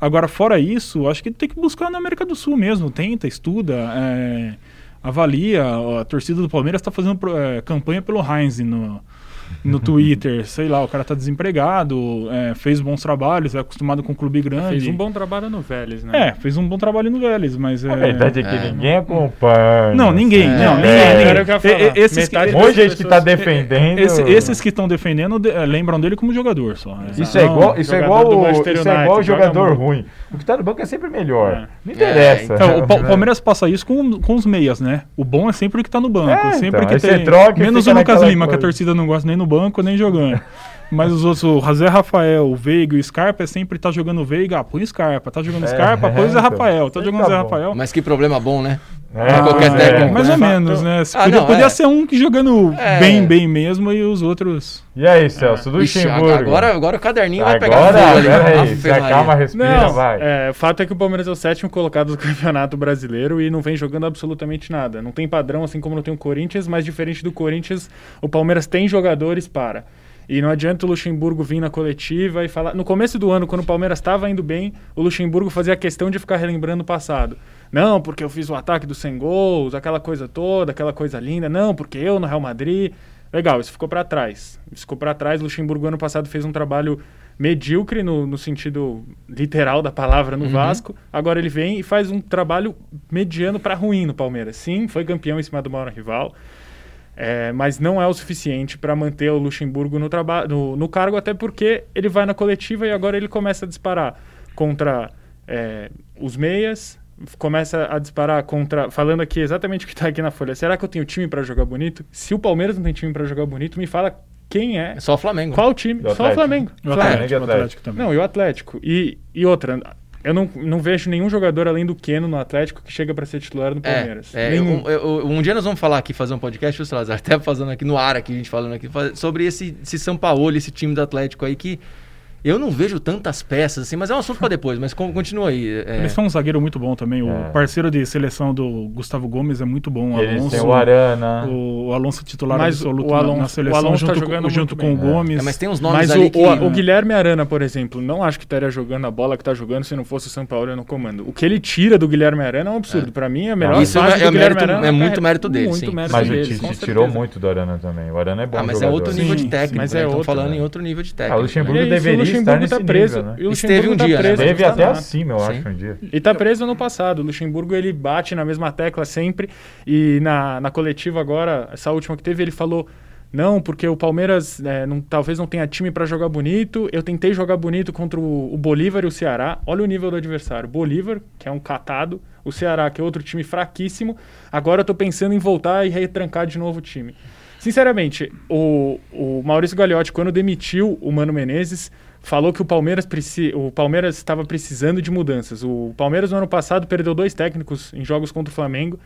Agora, fora isso, acho que tem que buscar na América do Sul mesmo, tenta, estuda, é, avalia. A torcida do Palmeiras está fazendo é, campanha pelo Heinz no, no Twitter, sei lá, o cara tá desempregado, é, fez bons trabalhos, é acostumado com um clube grande. Fez um bom trabalho no Vélez, né? É, fez um bom trabalho no Vélez, mas é... A verdade é que É. ninguém acompanha. Não, ninguém, É. não, ninguém, É. ninguém. Era o que eu ia falar. Esses Metade que- Um monte de das gente que tá defendendo. Esse- esses que estão defendendo de- eh, lembram dele como jogador só. Isso é igual, isso é igual, o- isso é igual joga jogador ruim. O que tá no banco é sempre melhor. É. Não interessa. Então, o Pa- o Palmeiras passa isso com, com os meias, né? O bom é sempre o que tá no banco. É, sempre então, que tem. troca Menos o Lucas Lima, que a torcida não gosta nem no banco, nem jogando. Mas os outros, o Zé Rafael, o Veiga e o Scarpa, é sempre tá jogando Veiga, ah, põe o Scarpa. Tá jogando É, Scarpa, põe o Zé então. Rafael. Tá Aí jogando tá o Zé. Rafael. Mas que problema bom, né? É, qualquer pois é. técnico, mais né? ou menos, né? Ah, podia não, podia é. ser um que jogando É. bem, bem mesmo e os outros. E aí, Celso, do Ixi, Luxemburgo? agora, agora o caderninho vai pegar Agora, fogo ali. se Maria. acalma, respira, Não, vai. é, o fato é que o Palmeiras é o sétimo colocado do <laughs> Campeonato Brasileiro e não vem jogando absolutamente nada. Não tem padrão, assim como não tem o Corinthians, mas diferente do Corinthians, o Palmeiras tem jogadores para. E não adianta o Luxemburgo vir na coletiva e falar. No começo do ano, quando o Palmeiras estava indo bem, o Luxemburgo fazia questão de ficar relembrando o passado. Não, porque eu fiz o ataque dos 100 gols, aquela coisa toda, aquela coisa linda. Não, porque eu no Real Madrid. Legal, isso ficou para trás. Isso ficou para trás. O Luxemburgo ano passado fez um trabalho medíocre no, no sentido literal da palavra no Vasco. Agora ele vem e faz um trabalho mediano para ruim no Palmeiras. Sim, foi campeão em cima do maior rival. É, mas não é o suficiente para manter o Luxemburgo no, traba- no, no cargo, até porque ele vai na coletiva e agora ele começa a disparar contra é, os meias, começa a disparar contra. Falando aqui exatamente o que está aqui na folha. Será que eu tenho time para jogar bonito? Se o Palmeiras não tem time para jogar bonito, me fala quem é. É só o Flamengo. Qual time? Só o Atlético. Flamengo. O Flamengo Atlético, e o Atlético. Atlético também. Não, e o Atlético. E, e outra, eu não, não vejo nenhum jogador além do Keno no Atlético que chega para ser titular no Palmeiras. É, é, um, eu- um dia nós vamos falar aqui, fazer um podcast, o Salazar, <laughs> até fazendo aqui no ar, aqui, a gente falando aqui, sobre esse, esse São Paulo, esse time do Atlético aí que eu não vejo tantas peças assim, mas é um assunto para depois, mas con- continua aí. é. Eles são um zagueiro muito bom também. O É. parceiro de seleção do Gustavo Gomes é muito bom. O Eles Alonso, o Arana. o, o Alonso titular Mas absoluto o na- Alonso- na, o seleção Alonso tá junto, jogando com, junto com o bem. Gomes. É, mas tem uns nomes Mas ali o, que... o, o Guilherme Arana, por exemplo, não acho que estaria jogando a bola que tá jogando se não fosse o São Paulo no comando. O que ele tira do Guilherme Arana é um absurdo. Pra mim, é a melhor Isso fase é- do é Guilherme mérito- Arana é muito mérito dele, Muito sim. mérito Mas o dele, Tite com tirou muito do Arana também. O Arana é bom Ah, mas é outro nível de técnico, mas né? é outro, falando né? em outro nível de Ah, o técnico. Luxemburgo E aí, se deveria o Luxemburgo estar tá preso, nível, né? e o Esteve Luxemburgo um tá dia, né? preso, não Teve até nada. acima, eu Sim. acho, um dia. E tá preso ano passado. O Luxemburgo ele bate na mesma tecla sempre. E na, na coletiva agora, essa última que teve, ele falou: Não, porque o Palmeiras é, não- talvez não tenha time para jogar bonito. Eu tentei jogar bonito contra o, o Bolívar e o Ceará. Olha o nível do adversário. Bolívar, que é um catado. O Ceará, que é outro time fraquíssimo. Agora eu tô pensando em voltar e retrancar de novo o time. Sinceramente, o, o Maurício Gagliotti, quando demitiu o Mano Menezes, falou que o Palmeiras, preci- o Palmeiras estava precisando de mudanças. O Palmeiras, no ano passado, perdeu dois técnicos em jogos contra o Flamengo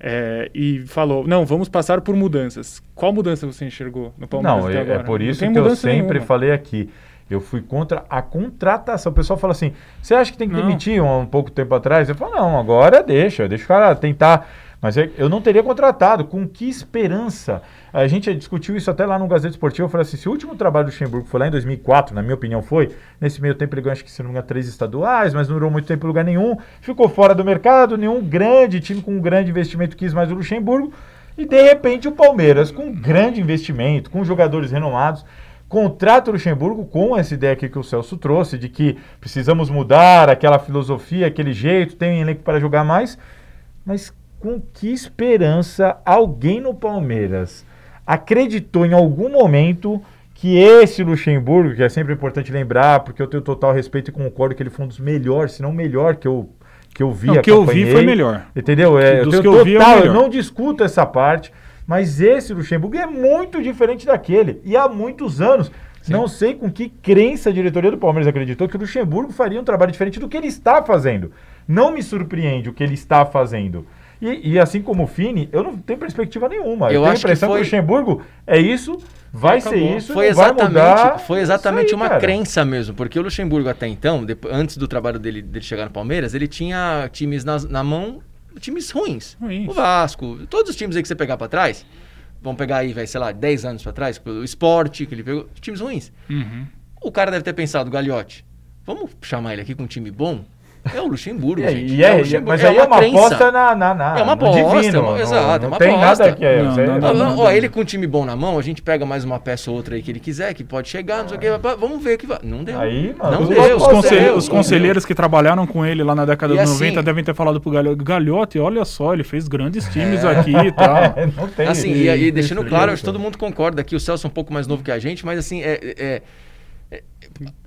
é, e falou: não, vamos passar por mudanças. Qual mudança você enxergou no Palmeiras Não, é, é por isso que eu sempre nenhuma. falei aqui. Eu fui contra a contratação. O pessoal fala assim: você acha que tem que Não. demitir um, um pouco tempo atrás? Eu falo, não, agora deixa, deixa o cara tentar. Mas é- eu não teria contratado. Com que esperança? A gente discutiu isso até lá no Gazeta Esportivo. Eu falei assim: se o último trabalho do Luxemburgo foi lá em 2004, na minha opinião foi, nesse meio tempo ele ganhou, acho que se não me engano, três estaduais, mas não durou muito tempo em lugar nenhum. Ficou fora do mercado, nenhum grande time com um grande investimento quis mais o Luxemburgo. E de repente o Palmeiras, com um grande investimento, com jogadores renomados, contrata o Luxemburgo com essa ideia aqui que o Celso trouxe, de que precisamos mudar aquela filosofia, aquele jeito, tem um elenco para jogar mais. Mas com que esperança alguém no Palmeiras acreditou em algum momento que esse Luxemburgo, que é sempre importante lembrar, porque eu tenho total respeito e concordo que ele foi um dos melhores, se não melhor que eu, que eu vi, Não, o que eu vi foi melhor. Entendeu? É, eu Dos tenho que eu vi, é eu não discuto essa parte, mas esse Luxemburgo é muito diferente daquele. E há muitos anos. Não sei com que crença a diretoria do Palmeiras acreditou que o Luxemburgo faria um trabalho diferente do que ele está fazendo. Não me surpreende o que ele está fazendo. E, e assim como o Fini, eu não tenho perspectiva nenhuma. Eu tenho acho que a impressão que, foi- o Luxemburgo é isso, vai ser Acabou. isso, Foi exatamente, mudar. foi É exatamente aí, uma cara. crença mesmo, porque o Luxemburgo até então, depo- antes do trabalho dele, dele chegar no Palmeiras, ele tinha times nas- na mão, times ruins. Ruins. O Vasco, todos os times aí que você pegar pra trás, vamos pegar aí, vai, sei lá, 10 anos pra trás, o Sport, que ele pegou, times ruins. Uhum. O cara deve ter pensado, Gagliotti, vamos chamar ele aqui com um time bom? É o Luxemburgo, E, aí- gente. e é é- o Luxemburgo. mas aí é uma crença. aposta na, na, na- É uma aposta, divino, é uma- não- exato, não é uma tem aposta. nada que é. Não, você- não, não, vamos- não, ó, ele com um time bom na mão, a gente pega mais uma peça ou outra aí que ele quiser, que pode chegar, não sei o que. Vamos ver o que vai. Não deu. Aí, mano, não os- deu. os Os, não conselhe- deu, os conselheiros que trabalharam com ele lá na década E de assim- 90 devem ter falado pro Galhote, Galhote, olha só, ele fez grandes times aqui e <laughs> tal. É, não tem. Assim, e, e deixando claro, acho que todo mundo concorda aqui, o Celso é um pouco mais novo que a gente, mas assim, é, é- é-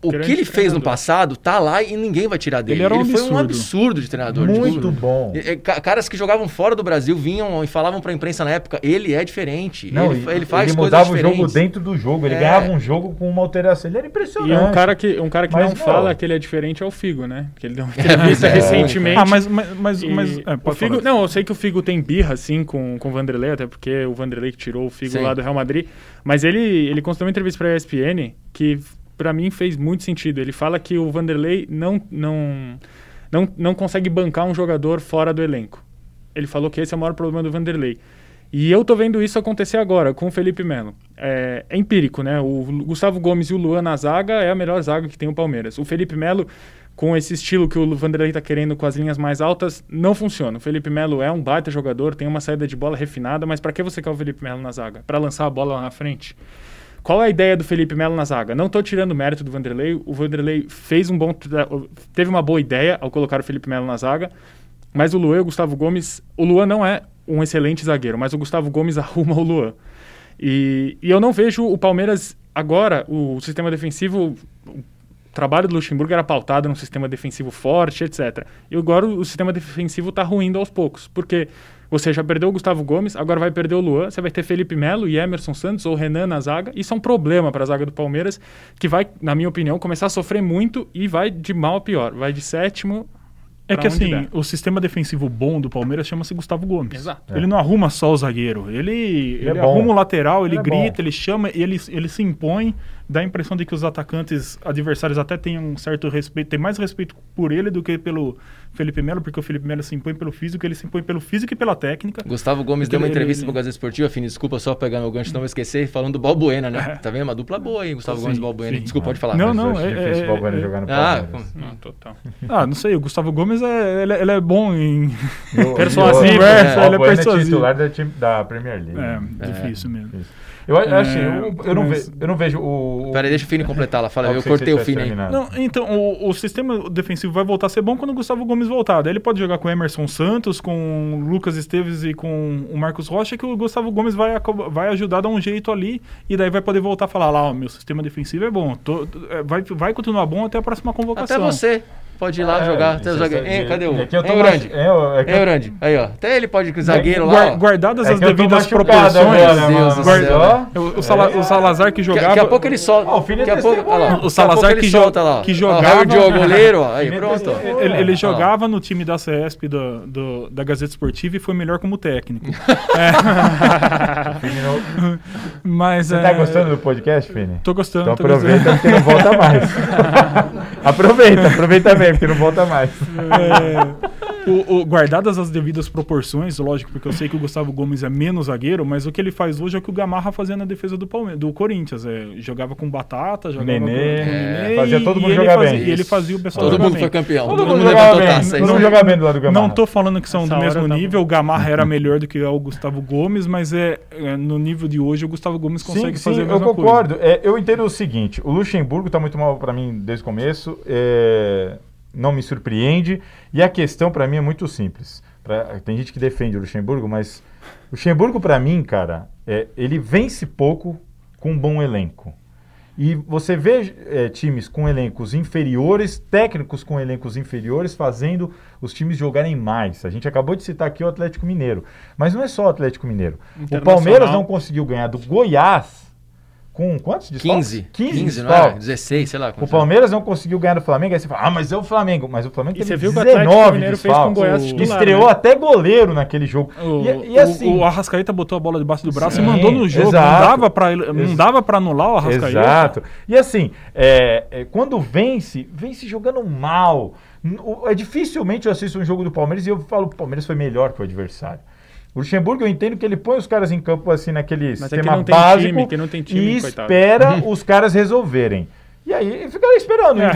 o que ele fez no passado tá lá e ninguém vai tirar dele. Ele era um foi um absurdo. absurdo de treinador. tipo, Muito bom. é, é, ca- Caras que jogavam fora do Brasil vinham e falavam pra imprensa na época, ele é diferente. Não, ele, e- ele faz ele coisas mudava o diferentes. jogo dentro do jogo. Ele É. ganhava um jogo com uma alteração. Ele era E impressionante. um cara que, um cara que Mas, não fala que ele é diferente é o Figo, né? Que ele deu uma <laughs> entrevista É, recentemente. Ah, mas, mas, mas, E mas é, o Figo, falar. não, eu sei que o Figo tem birra, assim, com, com o Vanderlei, até porque o Vanderlei que tirou o Figo Sim. lá do Real Madrid. Mas ele, ele consta uma entrevista pra ESPN que, pra mim, fez muito sentido. Ele fala que o Vanderlei não, não, não, não consegue bancar um jogador fora do elenco. Ele falou que esse é o maior problema do Vanderlei. E eu tô vendo isso acontecer agora com o Felipe Melo. É, é empírico, né? O Gustavo Gomes e o Luan na zaga é a melhor zaga que tem o Palmeiras. O Felipe Melo, com esse estilo que o Vanderlei tá querendo com as linhas mais altas, não funciona. O Felipe Melo é um baita jogador, tem uma saída de bola refinada, mas para que você quer o Felipe Melo na zaga? Para lançar a bola lá na frente? Qual é a ideia do Felipe Melo na zaga? Não tô tirando o mérito do Vanderlei. O Vanderlei fez um bom teve uma boa ideia ao colocar o Felipe Melo na zaga, mas o Luan e o Gustavo Gomes, o Luan não é um excelente zagueiro, mas o Gustavo Gomes <laughs> arruma o Luan. E, e eu não vejo o Palmeiras agora, o sistema defensivo, o trabalho do Luxemburgo era pautado num sistema defensivo forte, etc. E agora o sistema defensivo está ruindo aos poucos, porque você já perdeu o Gustavo Gomes, agora vai perder o Luan, você vai ter Felipe Melo e Emerson Santos ou Renan na zaga. Isso é um problema para a zaga do Palmeiras, que vai, na minha opinião, começar a sofrer muito e vai de mal a pior. Vai de sétimo É pra que assim, der. o sistema defensivo bom do Palmeiras chama-se Gustavo Gomes. Exato. Ele não arruma só o zagueiro. Ele, ele, é bom. arruma o lateral, ele, Ele é grita, bom. ele chama, ele, ele se impõe. Dá a impressão de que os atacantes adversários até têm um certo respeito, tem mais respeito por ele do que pelo Felipe Melo, porque o Felipe Melo se impõe pelo físico, ele se impõe pelo físico e pela técnica. Gustavo Gomes Porque deu uma ele- entrevista ele- pro Gazeta Esportiva, Fini, desculpa só pegar meu gancho, não vou esquecer, falando do Balbuena, né? Tá vendo? Uma dupla boa aí, Gustavo Sim, Gomes e Balbuena. sim. Desculpa, pode falar. Não, não, é- difícil é- o Balbuena é- jogar no Ah, Palmeiras. Não, total. Ah, não sei, o Gustavo Gomes é, ele, é- ele é bom em o- <laughs> persuasivo, o- é, o ele é é persuasivo. titular da, da Premier League. É, difícil mesmo. Eu acho É, assim, eu, eu não mas- ve- eu não vejo o. Peraí, deixa o Fini completar lá. Fala, eu cortei o Fini. Não, então, o, o sistema defensivo vai voltar a ser bom quando o Gustavo Gomes voltar. Daí ele pode jogar com o Emerson Santos, com o Lucas Esteves e com o Marcos Rocha, que o Gustavo Gomes vai, vai ajudar a dar um jeito ali, e daí vai poder voltar a falar lá, ó, meu sistema defensivo é bom. Tô- é, vai, vai continuar bom até a próxima convocação. Até você pode ir lá É, jogar. Até o é- zagueiro. É- cadê o. é que eu tô Hein, mais- Urandi? é, eu- é que Urandi? Aí, ó. Até ele pode com o zagueiro lá. ó. Guardadas É as que devidas proporções. Meu. O, o Sala- o Salazar que jogava. daqui a pouco ele solta. Ó, o Fini é daqui a pouco, lá. O Salazar que jo- solta lá. que Ó, jogava- o Diogo goleiro. Aí, é pronto. Ele, jogava no time da CESP do, do- da Gazeta Esportiva e foi melhor como técnico. <laughs> Mas, Você é, tá gostando do podcast, Fini? Tô gostando. Então tô gostando. aproveita porque não volta mais. <laughs> aproveita, aproveita porque não volta mais. É, o- o- guardadas as devidas proporções, lógico, porque eu sei que o Gustavo Gomes é menos zagueiro, mas o que ele faz hoje é o que o Gamarra fazia na defesa do, Palme do Corinthians. É, jogava com batata, jogava Nenê, com, é, Nenê fazia todo mundo e ele jogar fazia, bem. E ele fazia o pessoal Todo jogar mundo bem. foi campeão. Todo Todo mundo levantou bem. taça. Todo isso mundo aí. jogava bem do lado do Gamarra. Não tô falando que são Essa do mesmo tá nível, o Gamarra era melhor do que o Gustavo Gomes, mas é, é, no nível de hoje o Gustavo Gomes consegue sim, fazer sim, a eu mesma concordo. É, eu entendo o seguinte: o Luxemburgo tá muito mal para mim desde o começo. é, não me surpreende. E a questão para mim é muito simples. Pra- tem gente que defende o Luxemburgo, mas o Luxemburgo para mim, cara, é, ele vence pouco com um bom elenco. E você vê é, times com elencos inferiores, técnicos com elencos inferiores, fazendo os times jogarem mais. A gente acabou de citar aqui o Atlético Mineiro. Mas não é só o Atlético Mineiro. O. Palmeiras não conseguiu ganhar do Goiás com quantos desfalques? 15. 15, 15, não desfalques. 16, sei lá. O Palmeiras não conseguiu ganhar do Flamengo, aí você fala, ah, mas é o Flamengo. Mas o Flamengo E teve você viu que o Atlético 19 Mineiro fez com o desfalques. Goiás titular, Estreou né? até goleiro naquele jogo. O, e, e assim, o, o Arrascaeta botou a bola debaixo do braço Sim, e mandou no jogo. exato. Não dava pra, não dava pra anular o Arrascaeta. Exato. E assim, é, é, quando vence, vence jogando mal. É dificilmente eu assisto um jogo do Palmeiras e eu falo que o Palmeiras foi melhor que o adversário. O Luxemburgo eu entendo que ele põe os caras em campo assim naquele é que sistema tem básico time, que não tem time, e coitado. espera <laughs> os caras resolverem. E aí fica esperando. É,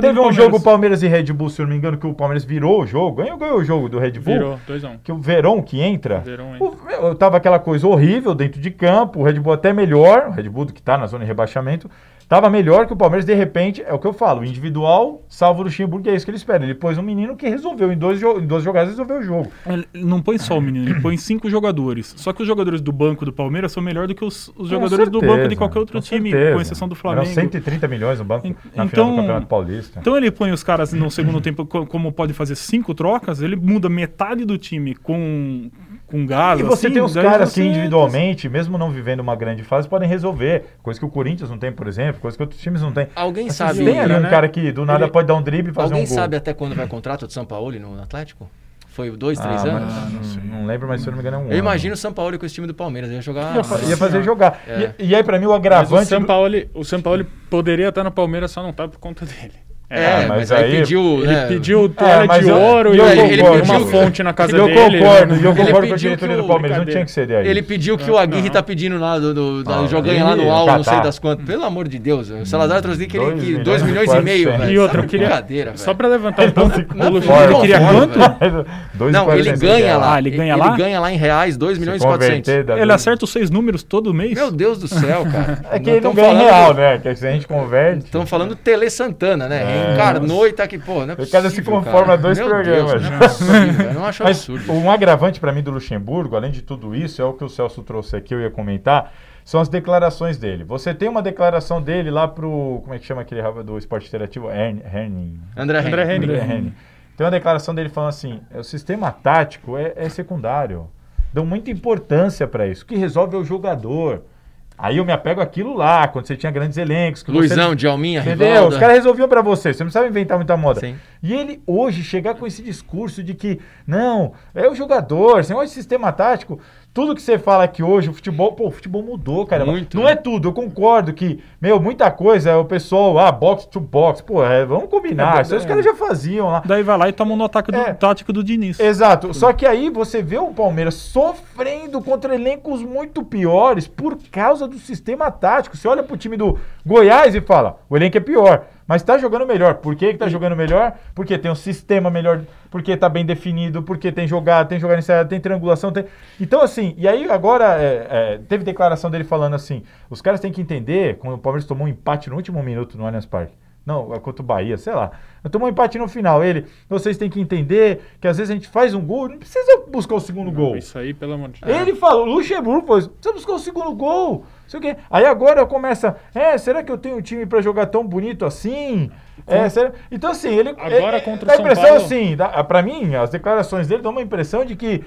Teve um jogo Palmeiras e Red Bull, se eu não me engano, que o Palmeiras virou o jogo. Ganhou, ganhou o jogo do Red Bull. Virou, 2x1. Que o Verón que entra. Verón o, meu, tava aquela coisa horrível dentro de campo, o Red Bull até melhor, o Red Bull que tá na zona de rebaixamento, tava melhor que o Palmeiras, de repente, é o que eu falo, individual salva o Luxemburgo, é isso que ele espera. Ele pôs um menino que resolveu, em, dois jo- em duas jogadas resolveu o jogo. Ele não põe só o menino, ele põe cinco jogadores. Só que os jogadores do banco do Palmeiras são melhores do que os, os jogadores do banco de qualquer outro com time, certeza. com exceção do Flamengo. Eram 130 milhões no banco En- na final então- do Campeonato Paulista. Então ele põe os caras no segundo tempo, co- como pode fazer cinco trocas, ele muda metade do time com, com gás. E você assim, tem os caras que individualmente, mesmo não vivendo uma grande fase, podem resolver. Coisa que o Corinthians não tem, por exemplo, coisa que outros times não têm. Alguém Assim, sabe. Tem ali um né? cara que do nada Ele- pode dar um drible e fazer Alguém um gol. sabe até quando vai o contrato do São Paulo no Atlético? Foi dois, três Ah, anos? mas não, não lembro, mas se eu não me engano é um Eu ano. imagino o São Paulo com esse time do Palmeiras. Ia jogar. Ia, ia fazer jogar. É. E, e aí, pra mim, o Mas agravante. o São Paulo, o São Paulo poderia estar no Palmeiras, só não tá por conta <laughs> dele. É, Ah, mas, mas aí, aí- pediu. Ele né, pediu toalha mas de eu- ouro e eu e concordo. uma Ele fonte na casa eu dele. concordo, e eu Ele concordo com a diretoria do o- Palmeiras. Não tinha que ser daí. Ele pediu que o Aguirre Não. tá pedindo lá do, do, da Ah, joganha lá no Aguirre, Al, não sei Catar. das quantas. Pelo amor de Deus, o Salazar trouxe que ele Dois que 2 milhões milhões e meio, velho. E outra, eu queria. brincadeira, Só pra levantar pouco. Não o. Luxemburgo queria quanto? Não, ele 400 ganha lá. Ah, ele ganha ele lá? ganha lá em reais 2 Se milhões e 400. converter, dá Ele acerta os seis números todo mês? Meu Deus do céu, cara. É que ele não ganha real, né? Que se a gente converte. Estamos falando Tele Santana, né? É. É, encarnou e tá aqui, pô. Não é O cara se possível, conforma cara. a dois Meu programas. Deus, não é possível, não acho <laughs> Mas absurdo. um agravante para mim do Luxemburgo, além de tudo isso, é o que o Celso trouxe aqui, eu ia comentar, são as declarações dele. Você tem uma declaração dele lá pro. Como é que chama aquele rabo do esporte interativo? Herning. André André Henning. Henning. André Henning. Tem uma declaração dele falando assim: o sistema tático é, é secundário. Dão muita importância para isso. O que resolve é o jogador. Aí eu me apego àquilo lá, quando você tinha grandes elencos. Luizão, você... Djalminha, Entendeu? Rivalda. Os caras resolviam pra você, você não sabe inventar muita moda. Sim. E ele hoje chegar com esse discurso de que, não, é o jogador, sem esse sistema tático, tudo que você fala aqui hoje, o futebol, pô, o futebol mudou, cara. Muito, não né? é tudo, eu concordo que, meu, muita coisa é o pessoal, ah, box to box, pô, é, vamos combinar, É, isso aí os é. caras já faziam lá. Daí vai lá e toma um no ataque do, É. tático do Diniz. Exato. Só que aí você vê o Palmeiras sofrendo contra elencos muito piores por causa do sistema tático. Você olha pro time do Goiás e fala, o elenco é pior, mas tá jogando melhor. Por que, que tá jogando melhor? Porque tem um sistema melhor, porque tá bem definido, porque tem jogado, tem jogado ensaiado, tem triangulação, tem... Então, assim, e aí agora é, é, teve declaração dele falando assim, os caras têm que entender, quando o Palmeiras tomou um empate no último minuto no Allianz Parque, não, é contra o Bahia, sei lá. Tomou um empate no final. Ele, vocês têm que entender que às vezes a gente faz um gol, não precisa buscar o segundo gol. Isso aí, pelo amor de Deus. Ele falou, Luxemburgo, isso, precisa buscar o segundo gol. não Sei o quê. Aí agora começa, é, será que eu tenho um time pra jogar tão bonito assim? É, será? Então assim, ele Agora é, contra o dá a São impressão Paulo- assim, dá, pra mim, as declarações dele dão uma impressão de que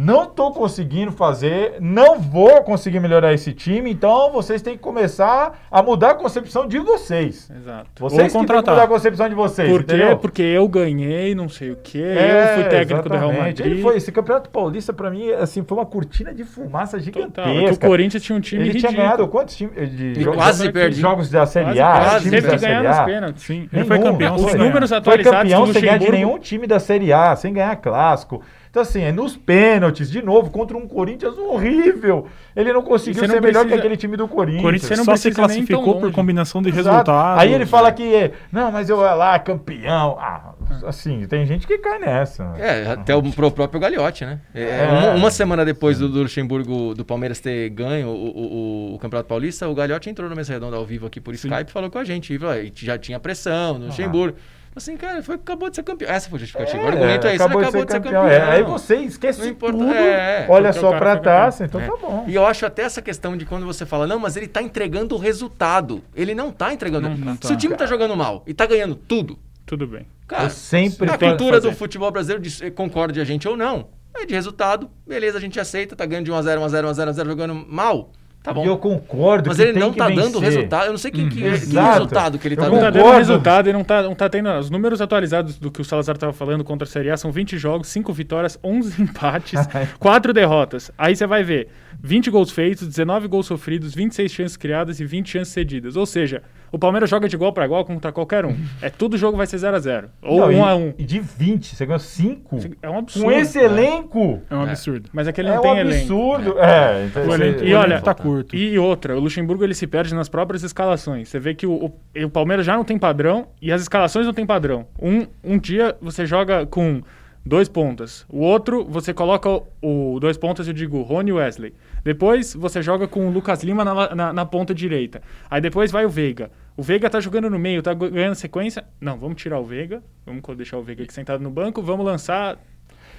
não tô conseguindo fazer, não vou conseguir melhorar esse time, então vocês têm que começar a mudar a concepção de vocês. Exato. Vocês Ou que têm que contratar. mudar a concepção de vocês, Por quê? Porque eu ganhei, não sei o quê. É, eu fui técnico do Real exatamente. Madrid. Ele foi, esse Campeonato Paulista, pra mim, assim, foi uma cortina de fumaça Total. gigantesca. Que o Corinthians tinha um time Ele ridículo. tinha ganhado quantos times de E jogos, quase de perde. jogos da Série A? quase. Teve que ganhar nos pênaltis. Sim, ele Nenhum. foi campeão Os Foi- números Foi atualizados campeão do sem ganhar de nenhum time da Série A, sem ganhar clássico. Então, assim, é nos pênaltis, de novo, contra um Corinthians horrível. Ele não conseguiu não ser melhor que precisa- aquele time do Corinthians. Corinthians, você não Só se precisa classificou por combinação de Exato. resultados. Aí ele fala que, não, mas eu lá, campeão. Ah, assim, tem gente que cai nessa. É, até o pro próprio Gagliotti, né? É, É. Uma, uma semana depois do, do Luxemburgo, do Palmeiras ter ganho o, o- o- Campeonato Paulista, o Gagliotti entrou no Mesa Redonda ao vivo aqui por Skype e falou com a gente. E "Ah, já tinha pressão no Luxemburgo. Assim, cara, foi, acabou de ser campeão. Essa foi a justificativa. o argumento é, isso, ele acabou de ser campeão. É, aí você esquece Não importa- tudo, é, olha porque só pra taça, então É. tá bom. E eu acho até essa questão de quando você fala, não, mas ele tá entregando o resultado. Ele não tá entregando. Não Se tá. o time tá jogando mal e tá ganhando tudo, Tudo bem. cara, Eu sempre a cultura fazer. do futebol brasileiro, eh, concorde a gente ou não, é de resultado, beleza, a gente aceita, tá ganhando de 1x0, 1x0, 1x0, 1x0 jogando mal, tá bom. E eu concordo Mas que ele tem não tá vencer. dando resultado, eu não sei que, que, que Exato. resultado que ele tá Eu Não tá dando. dando Concordo. resultado, ele não tá, não tá tendo. Os números atualizados do que o Salazar tava falando contra a Série A são 20 jogos, 5 vitórias, 11 <laughs> empates, 4 derrotas. Aí você vai ver 20 gols feitos, 19 gols sofridos, 26 chances criadas e 20 chances cedidas. Ou seja, o Palmeiras joga de igual para igual contra qualquer um. <laughs> É tudo jogo vai ser 0 a 0 Ou Não, 1 e, a 1 E de 20, você ganhou 5. É um absurdo. Com esse elenco. É um absurdo. Mas aquele É não um tem elenco. absurdo. É, então, O você- elenco- O E olha, elenco tá curto. E outra, o Luxemburgo ele se perde nas próprias escalações. Você vê que o, o, o Palmeiras já não tem padrão e as escalações não tem padrão. Um, um dia você joga com dois pontas, o outro você coloca o, o dois pontas, eu digo Rony Wesley. Depois você joga com o Lucas Lima na, na, na ponta direita. Aí depois vai o Veiga. O Veiga tá jogando no meio, tá ganhando sequência. Não, vamos tirar o Veiga. Vamos deixar o Veiga aqui sentado no banco. Vamos lançar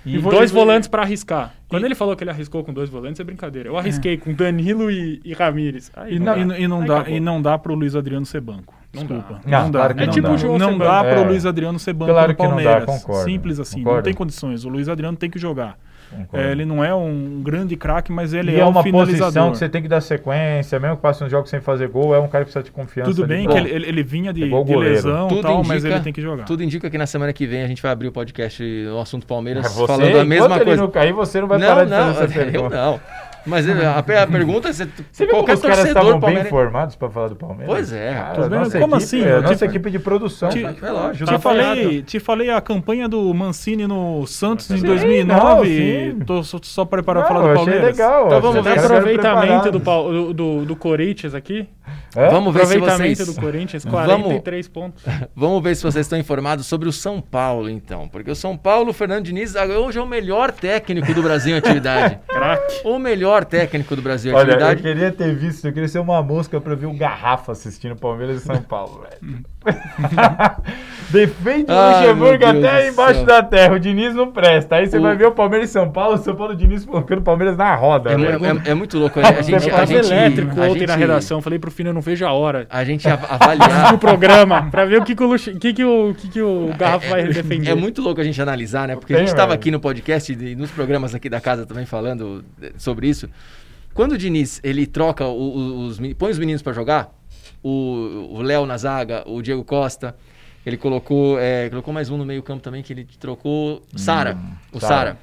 E dois volantes pra arriscar. Quando ele falou que ele arriscou com dois volantes, é brincadeira. Eu arrisquei com Danilo e, e Ramires. Aí, E não dá. e, e não Aí dá, acabou. e não dá pro Luiz Adriano ser banco. Não Desculpa. dá. Não, Não, dá. claro É não tipo dá. o João Não dá banco. pro É. Luiz Adriano ser banco Claro no que não dá, Palmeiras. concordo, Simples assim. concordo. Não tem condições. O Luiz Adriano tem que jogar. É, ele não é um grande craque, mas ele E é, é um uma finalizador. posição que você tem que dar sequência, mesmo que passe uns jogos sem fazer gol, é um cara que precisa de confiança. Tudo ali bem pra- que ele, ele- ele vinha de, É de lesão e Tudo tal, mas indica- ele tem que jogar. Tudo indica que na semana que vem a gente vai abrir o podcast no assunto Palmeiras Mas você, falando a mesma coisa. ele não cair, você não vai não, parar de não, fazer essa <laughs> eu pergunta. não. Mas a, a pergunta é se Você viu como qualquer os caras estavam bem informados para falar do Palmeiras? Pois é, Cara, nossa Como equipe, assim? é, nossa te- equipe de produção. te- tá- é lógico. tá Te falei, te falei a campanha do Mancini no Santos em Sim, 2009. não. Tô só, só preparado pra falar do Palmeiras. legal. Então vamos os ver aproveitamento do, do, do, do Corinthians aqui. É? Vamos ver se Aproveitamento vocês... do Corinthians, <laughs> Vamos- 43 pontos. <laughs> Vamos ver se vocês estão informados sobre o São Paulo, então. Porque o São Paulo, o Fernando Diniz, hoje é o melhor técnico do Brasil em atividade. O melhor técnico do Brasil Olha, eu atividade. queria ter visto, eu queria ser uma mosca pra ver o Garrafa assistindo Palmeiras e São Paulo, velho. <laughs> Defende o Luxemburgo até embaixo da terra, o Diniz não presta. Aí você O- vai ver o Palmeiras e São Paulo, o São Paulo e o Diniz colocando o Palmeiras na roda, É, velho. é- é muito louco. A gente, a gente, elétrico a ontem na gente- redação. Falei pro Fino, eu não vejo a hora. A gente av- <laughs> avaliar. do programa pra ver o que, que o, Lux- que, que o, que, que o Garrafa vai defender. É muito louco a gente analisar, né? Porque a Tem, gente estava aqui no podcast e nos programas aqui da casa também falando eh, sobre isso. Quando o Diniz, ele troca o- o- os, meni- põe os meninos para jogar, o o Léo na zaga, o Diego Costa, ele colocou, eh, colocou mais um no meio campo também que ele trocou, Sara, o Sara.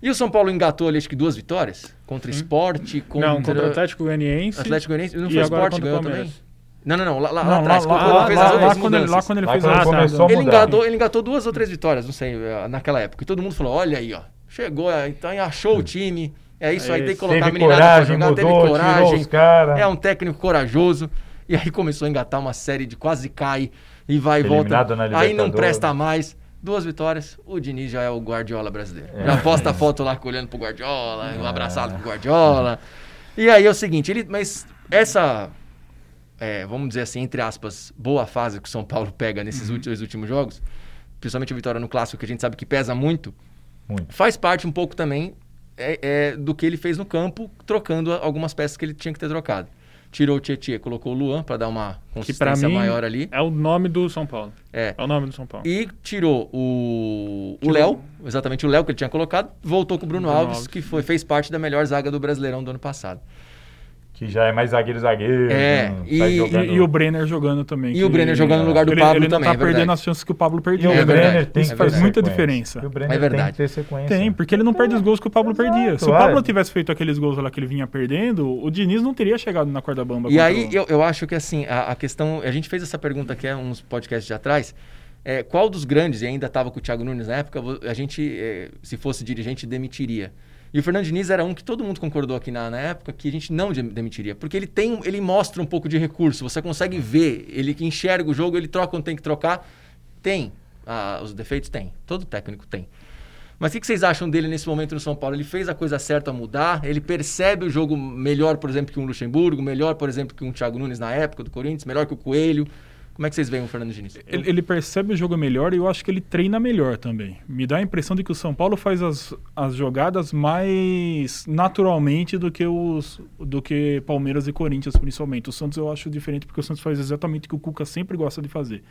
E o São Paulo engatou ali acho que duas vitórias contra Esporte, contra Não, contra o Atlético Goianiense. Atlético Goianiense, não e foi Esporte o ganhou também? Não, não, não, lá, lá, Não, lá, atrás, lá, quando lá, fez as lá outras quando ele, lá quando ele Lá fez quando a ele a Ele engatou, ele engatou duas ou três vitórias, não sei, eh, naquela época. E todo mundo falou: olha aí, ó. Chegou, eh, então achou o time. É isso É aí, tem que colocar a Teve meninada pra coragem, jogar, teve mudou, tirou coragem. É um técnico corajoso. E aí começou a engatar uma série de quase cai e vai e volta. na Aí não presta mais. Duas vitórias, o Diniz já é o Guardiola brasileiro. É. Já posta a foto lá olhando pro Guardiola, um abraçado pro Guardiola. E aí é o seguinte, ele, mas essa, é, vamos dizer assim, entre aspas, boa fase que o São Paulo pega nesses últimos, dois últimos jogos, principalmente a vitória no Clássico, que a gente sabe que pesa muito, Muito. faz parte um pouco também é, é, do que ele fez no campo, trocando algumas peças que ele tinha que ter trocado. Tirou o Tietchan, colocou o Luan para dar uma consistência mim maior ali. é o nome do São Paulo. É. É o nome do São Paulo. E tirou o. Léo, exatamente o Léo que ele tinha colocado, voltou com o Bruno, Bruno Alves, Alves. que foi, fez parte da melhor zaga do Brasileirão do ano passado. Que já é mais zagueiro-zagueiro. É, né? e- e- jogando. E, e o Brenner jogando também. E o Brenner jogando no lugar do ele, Pablo ele não também, tá é perdendo verdade. as chances que o Pablo E perdia. o É Brenner verdade, tem é ter faz verdade. muita diferença. E o Brenner É verdade. tem que ter sequência. Tem, porque ele não perde os gols que o Pablo Exato, perdia. Se o é. Pablo tivesse feito aqueles gols lá que ele vinha perdendo, o Diniz não teria chegado na corda bamba. E aí o- eu, eu acho que assim, a, a questão. A gente fez essa pergunta aqui há uns podcasts de atrás. É, qual dos grandes, e ainda estava com o Thiago Nunes na época, a gente, é, se fosse dirigente, demitiria? E o Fernando Diniz era um que todo mundo concordou aqui na, na época que a gente não de- demitiria. Porque ele tem, ele mostra um pouco de recurso. Você consegue ver, ele que enxerga o jogo, ele troca quando tem que trocar. Tem. Ah, os defeitos tem. Todo técnico tem. Mas o que, que vocês acham dele nesse momento no São Paulo? Ele fez a coisa certa mudar? Ele percebe o jogo melhor, por exemplo, que um Luxemburgo? Melhor, por exemplo, que um Thiago Nunes na época do Corinthians? Melhor que o Coelho? Como é que vocês veem o Fernando Diniz? Ele, ele percebe o jogo melhor e eu acho que ele treina melhor também. Me dá a impressão de que o São Paulo faz as, as jogadas mais naturalmente do que os do que Palmeiras e Corinthians, principalmente. O Santos eu acho diferente porque o Santos faz exatamente o que o Cuca sempre gosta de fazer.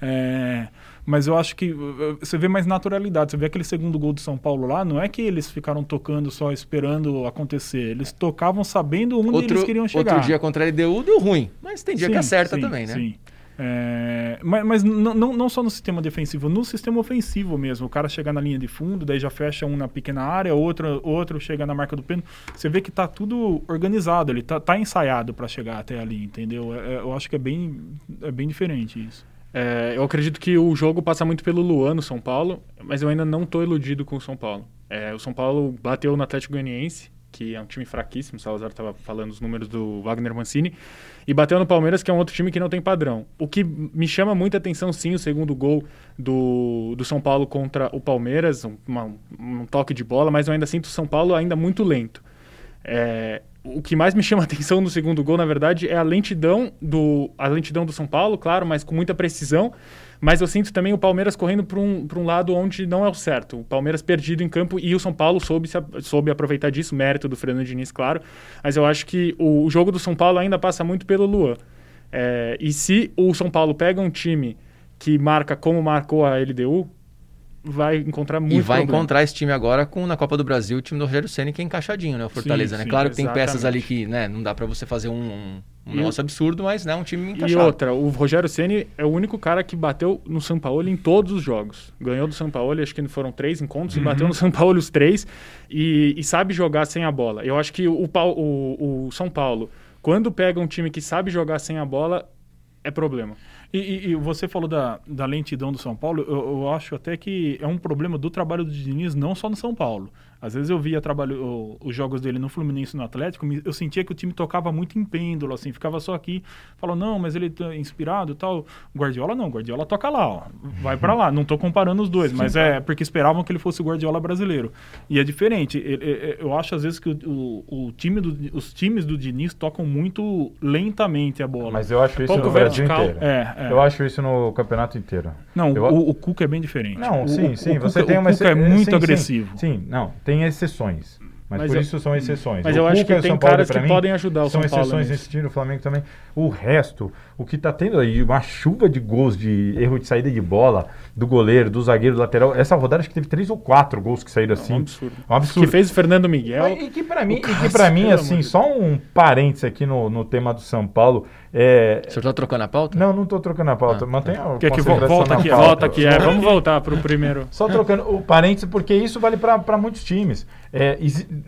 É, mas eu acho que uh, você vê mais naturalidade. Você vê aquele segundo gol do São Paulo lá, não é que eles ficaram tocando só esperando acontecer. Eles tocavam sabendo onde Outro, eles queriam chegar. outro dia contra a LDU deu ruim, mas tem dia que Sim, acerta sim, também, né? Sim. É, mas mas não, não, só no sistema defensivo, no sistema ofensivo mesmo. O cara chegar na linha de fundo, daí já fecha um na pequena área, outro, outro chega na marca do pênalti. Você vê que tá tudo organizado, ele tá, tá ensaiado para chegar até ali, entendeu? É, é, eu acho que é bem, é bem diferente isso. É, eu acredito que o jogo passa muito pelo Luan no São Paulo, mas eu ainda não estou iludido com o São Paulo. É, o São Paulo bateu no Atlético Goianiense, que é um time fraquíssimo, o Salazar estava falando os números do Wagner Mancini, e bateu no Palmeiras, que é um outro time que não tem padrão. O que me chama muita atenção, sim, o segundo gol do, do São Paulo contra o Palmeiras, um, uma- um toque de bola, mas eu ainda sinto o São Paulo ainda muito lento. É, o que mais me chama <laughs> atenção no segundo gol, na verdade, é a lentidão do a lentidão do São Paulo, claro, mas com muita precisão. Mas eu sinto também o Palmeiras correndo para um, um lado onde não é o certo. O Palmeiras perdido em campo e o São Paulo soube, soube aproveitar disso, mérito do Fernando Diniz, claro. Mas eu acho que o, o jogo do São Paulo ainda passa muito pelo Luan. É, e se o São Paulo pega um time que marca como marcou a LDU, vai encontrar muito E vai problema. encontrar esse time agora com na Copa do Brasil o time do Rogério Ceni que é encaixadinho, né? O Fortaleza, Sim, né? sim, claro que tem exatamente. peças ali que, né, não dá pra você fazer um, um, um E negócio absurdo, mas né, um time E encaixado. outra, o Rogério Ceni é o único cara que bateu no São Paulo em todos os jogos. Ganhou do São Paulo, acho que foram três encontros, e bateu no São Paulo os três e, e sabe jogar sem a bola. Eu acho que o, o, o São Paulo, quando pega um time que sabe jogar sem a bola, é problema. E, e- e você falou da, da lentidão do São Paulo, eu, eu acho até que é um problema do trabalho do Diniz, não só no São Paulo. Às vezes eu via trabalho, o- os jogos dele no Fluminense e no Atlético, eu sentia que o time tocava muito em pêndulo, assim, ficava só aqui, falou, não, mas ele tá inspirado e tal. O Guardiola não, o Guardiola toca lá, ó, vai pra lá. Não tô comparando os dois, mas é porque esperavam que ele fosse o Guardiola brasileiro. E é diferente, eu acho às vezes que o, o- o time do, os times do Diniz tocam muito lentamente a bola. Mas eu acho isso Pouco no Brasil inteiro. É, é. Eu acho isso no campeonato inteiro. Não, Eu- o, o Cuca é bem diferente. Não, O- sim, sim. o você Cuca- tem uma Cuca é muito sim, sim, agressivo. Sim, não, tem exceções. Mas, Mas por eu- isso são exceções. mas O eu acho Cuca que tem São Paulo, caras que mim, podem ajudar o São São exceções nisso. nesse time, o Flamengo também. O resto, o que tá tendo aí, uma chuva de gols de erro de saída de bola do goleiro, do zagueiro, do lateral. Essa rodada acho que teve três ou quatro gols que saíram assim. um absurdo. Um absurdo. Que fez o Fernando Miguel. E que pra mim, e que pra mim assim, só um parênteses aqui no, no tema do São Paulo. É... O senhor tá trocando a pauta? Não, não tô trocando a pauta. Ah, Mantenha a Quer que vo- concentração volta aqui, pauta. Volta aqui, é. Vamos voltar pro primeiro. Só trocando o parênteses, porque isso vale para muitos times. É,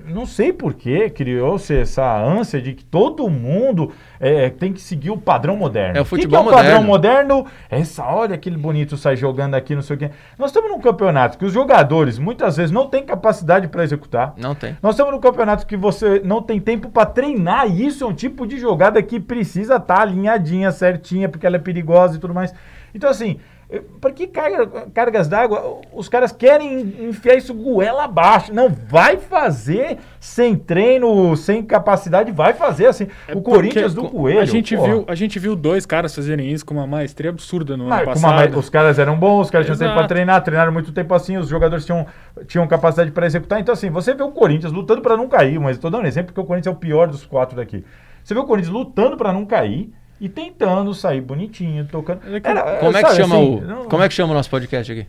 não sei por que criou-se essa ânsia de que todo mundo é, tem que seguir o padrão moderno. É o que futebol que é o padrão moderno. moderno? Essa, olha aquele bonito sai jogando aqui, não sei o quê. Nós estamos num campeonato que os jogadores muitas vezes não têm capacidade para executar. Não tem. Nós estamos num campeonato que você não tem tempo para treinar, e isso é um tipo de jogada que precisa estar alinhadinha, certinha, porque ela é perigosa e tudo mais. Então, assim, por que carga- cargas d'água? Os caras querem enfiar isso goela abaixo. Não, vai fazer sem treino, sem capacidade, vai fazer assim. É o Corinthians do Coelho. A gente, porra. viu, a gente viu dois caras fazerem isso com uma maestria absurda no Não, ano passado. uma ma- os caras eram bons, os caras tinham tempo Exato. pra treinar, treinaram muito tempo assim, os jogadores tinham, tinham capacidade para executar. Então, assim, você vê o Corinthians lutando para não cair, mas estou dando um exemplo porque o Corinthians é o pior dos quatro daqui. Você vê o Corinthians lutando para não cair e tentando sair bonitinho, tocando. É Era- Como é que chama assim, o. não- Como é que chama o nosso podcast aqui?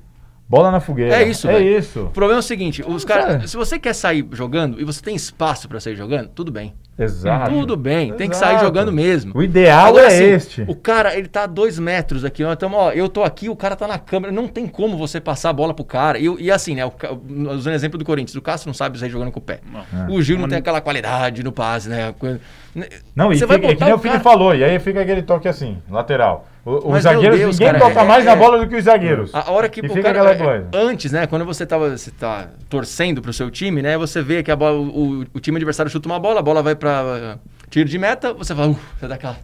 Bola na fogueira. É isso, É velho. isso. O problema é o seguinte, os caras, sério. se você quer sair jogando e você tem espaço pra sair jogando, tudo bem. Exato. Tudo bem, tem que Exato. sair jogando mesmo. O ideal Agora, é assim, este. O cara, ele tá a dois metros aqui. Nós tamo, ó, eu tô aqui, o cara tá na câmera. Não tem como você passar a bola pro cara. E, e assim, né? O, usando exemplo do Corinthians, o Cássio não sabe sair jogando com o pé. É. O Gil não tem aquela qualidade no passe, né? Coisa- Não, e Você fica, vai é que o o Felipe cara- falou, e aí fica aquele toque assim, lateral. O- Os zagueiros, Deus, ninguém cara, toca é- mais na é- bola do que os zagueiros. A hora que E o fica cara, é, antes, né, quando você tava, você tá torcendo pro seu time, né, você vê que a bola, o, o time adversário chuta uma bola, a bola vai pra uh, tiro de meta, você fala, uh, você dá aquela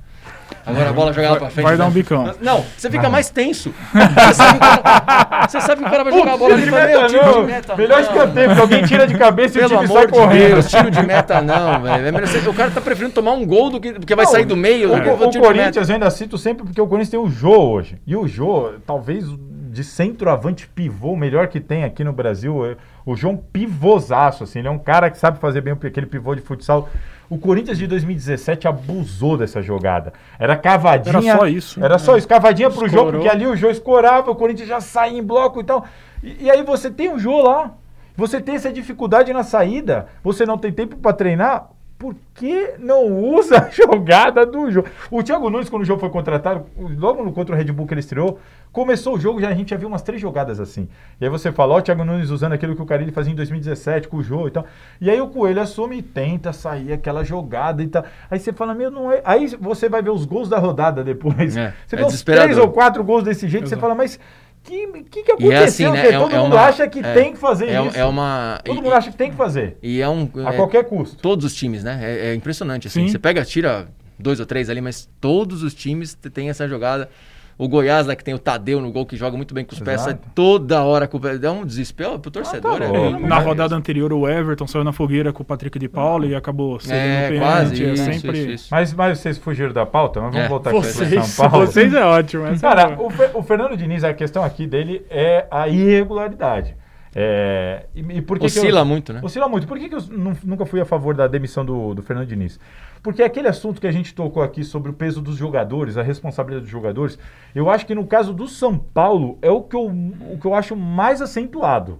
Agora a bola joga lá pra frente. vai dar né? um bicão. Não, você fica mais tenso. <laughs> Você sabe, que o cara, você sabe que o cara vai jogar a bola ali de meta. Melhor escanteio, porque alguém tira de cabeça e o Pelo time amor sai de correndo. Deus, tiro de meta não, velho. É O cara tá preferindo tomar um gol do que porque vai Não, sair do meio. O, o de Corinthians eu ainda cito sempre porque o Corinthians tem o Jô hoje. E o Jô, talvez de centroavante pivô, o melhor que tem aqui no Brasil. é- O Jô é um pivôzaço, assim. Ele é um cara que sabe fazer bem aquele pivô de futsal. O Corinthians de 2017 abusou dessa jogada. Era cavadinha. Era só isso. Era só isso, cavadinha pro Jô, Escorou. porque ali o Jô escorava, o Corinthians já saía em bloco e tal. E, e aí você tem o Jô lá. Você tem essa dificuldade na saída, você não tem tempo para treinar, por que não usa <laughs> a jogada do jogo? O Thiago Nunes, quando o jogo foi contratado, logo no contra o Red Bull que ele estreou, começou o jogo, já, a gente já viu umas três jogadas assim. E aí você fala, ó, o Thiago Nunes usando aquilo que o Carilli fazia em 2017 com o jogo e tal. E aí o Coelho assume e tenta sair aquela jogada e tal. Aí você fala, meu, não é. Aí você vai ver os gols da rodada depois. É, você é vê uns três ou quatro gols desse jeito, você fala, mas. Que, que, que aconteceu? E é assim, né? É, todo é mundo uma, acha que é, tem que fazer é, isso. É uma. Todo e- mundo acha que tem que fazer. E é um. A é- qualquer custo. Todos os times, né? É, impressionante, assim. Sim. Você pega, tira dois ou três ali, mas todos os times têm essa jogada. O Goiás, lá que tem o Tadeu no gol, que joga muito bem com os pés, sai toda hora com o pé. Dá um desespero pro torcedor. tá é, É, na rodada anterior, o Everton saiu na fogueira com o Patrick de Paula e acabou cedendo É, pênalti. quase. é Isso, sempre... isso, isso. Mas, mas vocês fugiram da pauta, mas vamos É. voltar aqui Vocês, para São Paulo. vocês é ótimo. essa é Cara, boa. o, Fer- o Fernando Diniz, a questão aqui dele é a irregularidade. É, e, e por que que eu- Oscila muito, né? Oscila muito. Por que, que eu nu- nunca fui a favor da demissão do, do Fernando Diniz? Porque aquele assunto que a gente tocou aqui sobre o peso dos jogadores, a responsabilidade dos jogadores, eu acho que no caso do São Paulo é o que eu, o que eu acho mais acentuado.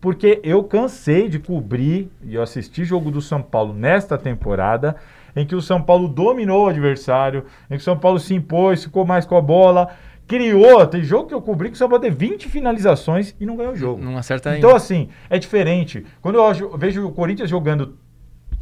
Porque eu cansei de cobrir e eu assisti jogo do São Paulo nesta temporada, em que o São Paulo dominou o adversário, em que o São Paulo se impôs, ficou mais com a bola, criou. Tem jogo que eu cobri que o São Paulo teve 20 finalizações e não ganhou o jogo. Não acerta Então, ainda. assim, é diferente. Quando eu vejo o Corinthians jogando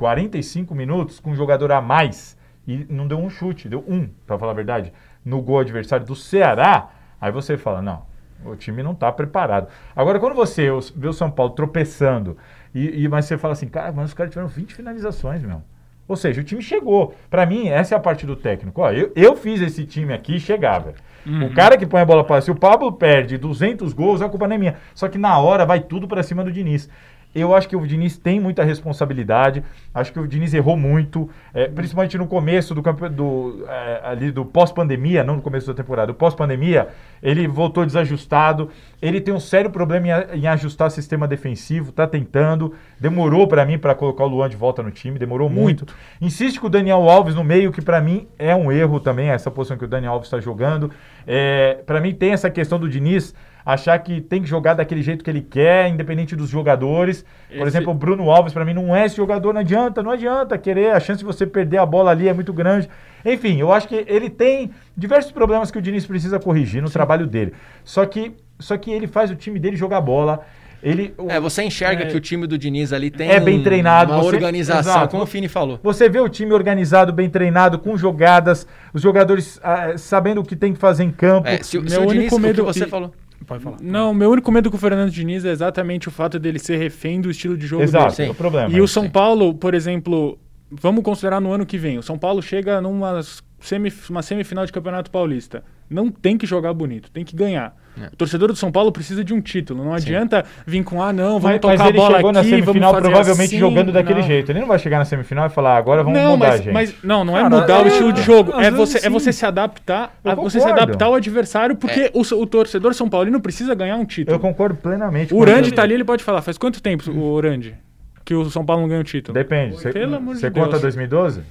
45 minutos com um jogador a mais e não deu um chute, deu um, para falar a verdade, no gol adversário do Ceará, aí você fala, não, o time não está preparado. Agora, quando você vê o São Paulo tropeçando, e, e mas você fala assim, cara, mas os caras tiveram 20 finalizações, meu. Ou seja, o time chegou. Para mim, essa é a parte do técnico. Ó, eu, eu fiz esse time aqui e chegava. Uhum. O cara que põe a bola para se o Pablo perde 200 gols, a culpa não é minha. Só que na hora vai tudo para cima do Diniz. Eu acho que o Diniz tem muita responsabilidade. Acho que o Diniz errou muito, é, principalmente no começo do, do, é, ali do pós-pandemia, não no começo da temporada, pós-pandemia, ele voltou desajustado. Ele tem um sério problema em, em ajustar o sistema defensivo, tá tentando. Demorou para mim para colocar o Luan de volta no time, demorou muito. muito. Insiste com o Daniel Alves no meio, que para mim é um erro também, essa posição que o Daniel Alves está jogando. É, para mim tem essa questão do Diniz achar que tem que jogar daquele jeito que ele quer, independente dos jogadores. Esse... Por exemplo, o Bruno Alves, para mim, não é esse jogador, não adianta, não adianta querer, a chance de você perder a bola ali é muito grande. Enfim, eu acho que ele tem diversos problemas que o Diniz precisa corrigir no Sim. trabalho dele. Só que, só que ele faz o time dele jogar bola. Ele, é, você enxerga é, que o time do Diniz ali tem é bem treinado, uma você, organização, exato, como o Fini falou. Você vê o time organizado, bem treinado, com jogadas, os jogadores ah, sabendo o que tem que fazer em campo. É, se, se o Diniz, medo, o que você falou. Pode falar. Não, meu único medo com o Fernando Diniz é exatamente o fato dele ser refém do estilo de jogo Exato, dele. É o problema. E o São sim. Paulo, por exemplo, vamos considerar no ano que vem. O São Paulo chega numa semif uma semifinal de Campeonato Paulista. Não tem que jogar bonito, tem que ganhar. É. O torcedor do São Paulo precisa de um título. Não adianta vir com, ah, não, vamos mas, tocar mas ele a bola chegou aqui, na semifinal provavelmente assim. jogando daquele não. jeito. Ele não vai chegar na semifinal e falar, agora vamos não, mudar, mas, gente. Mas, não, não é Cara, mudar é, o estilo de jogo. É você, é você se adaptar, a, você se adaptar ao adversário, porque é. o, o, torcedor São Paulino precisa ganhar um título. Eu concordo plenamente. O Urandi tá ali, ele pode falar, faz quanto tempo o Urandi? Que o São Paulo não ganha o título? Depende. Você conta 2012?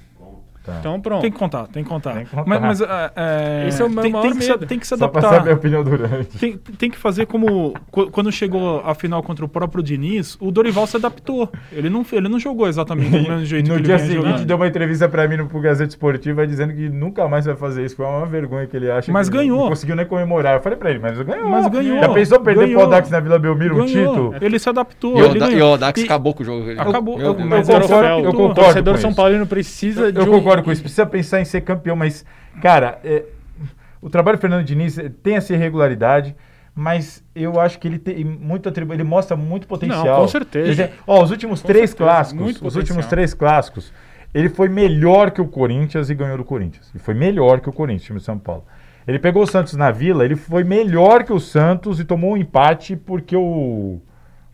Tá. Então pronto. Tem que contar, tem que contar. Tem que contar. Mas, mas é, é, Esse é o meu tem, tem, que se, tem que se adaptar. Só pra saber a opinião durante. Tem, tem que fazer como quando chegou a final contra o próprio Diniz, o Dorival se adaptou. Ele não, ele não jogou exatamente do mesmo jeito no que dia seguinte jogando. deu uma entrevista para mim no Gazeta Esportiva dizendo que nunca mais vai fazer isso. Foi uma vergonha que ele acha. Mas ganhou. Não conseguiu nem comemorar. Eu falei para ele, mas ganhou. Mas ganhou. Já pensou perder ganhou. pro Audax na Vila Belmiro ganhou. um título? Ele se adaptou. E o, e o Audax acabou com o jogo. Acabou. Eu, eu, eu, eu concordo, eu concordo. O torcedor São Paulino precisa de concordo com isso. Precisa pensar em ser campeão, mas cara, é, o trabalho do Fernando Diniz tem essa irregularidade, mas eu acho que ele tem muito atribu ele mostra muito potencial. Não, com certeza. ó, os últimos com três certeza, clássicos, os últimos três clássicos, ele foi melhor que o Corinthians e ganhou do Corinthians. E foi melhor que o Corinthians, time de São Paulo. Ele pegou o Santos na Vila, ele foi melhor que o Santos e tomou um empate porque o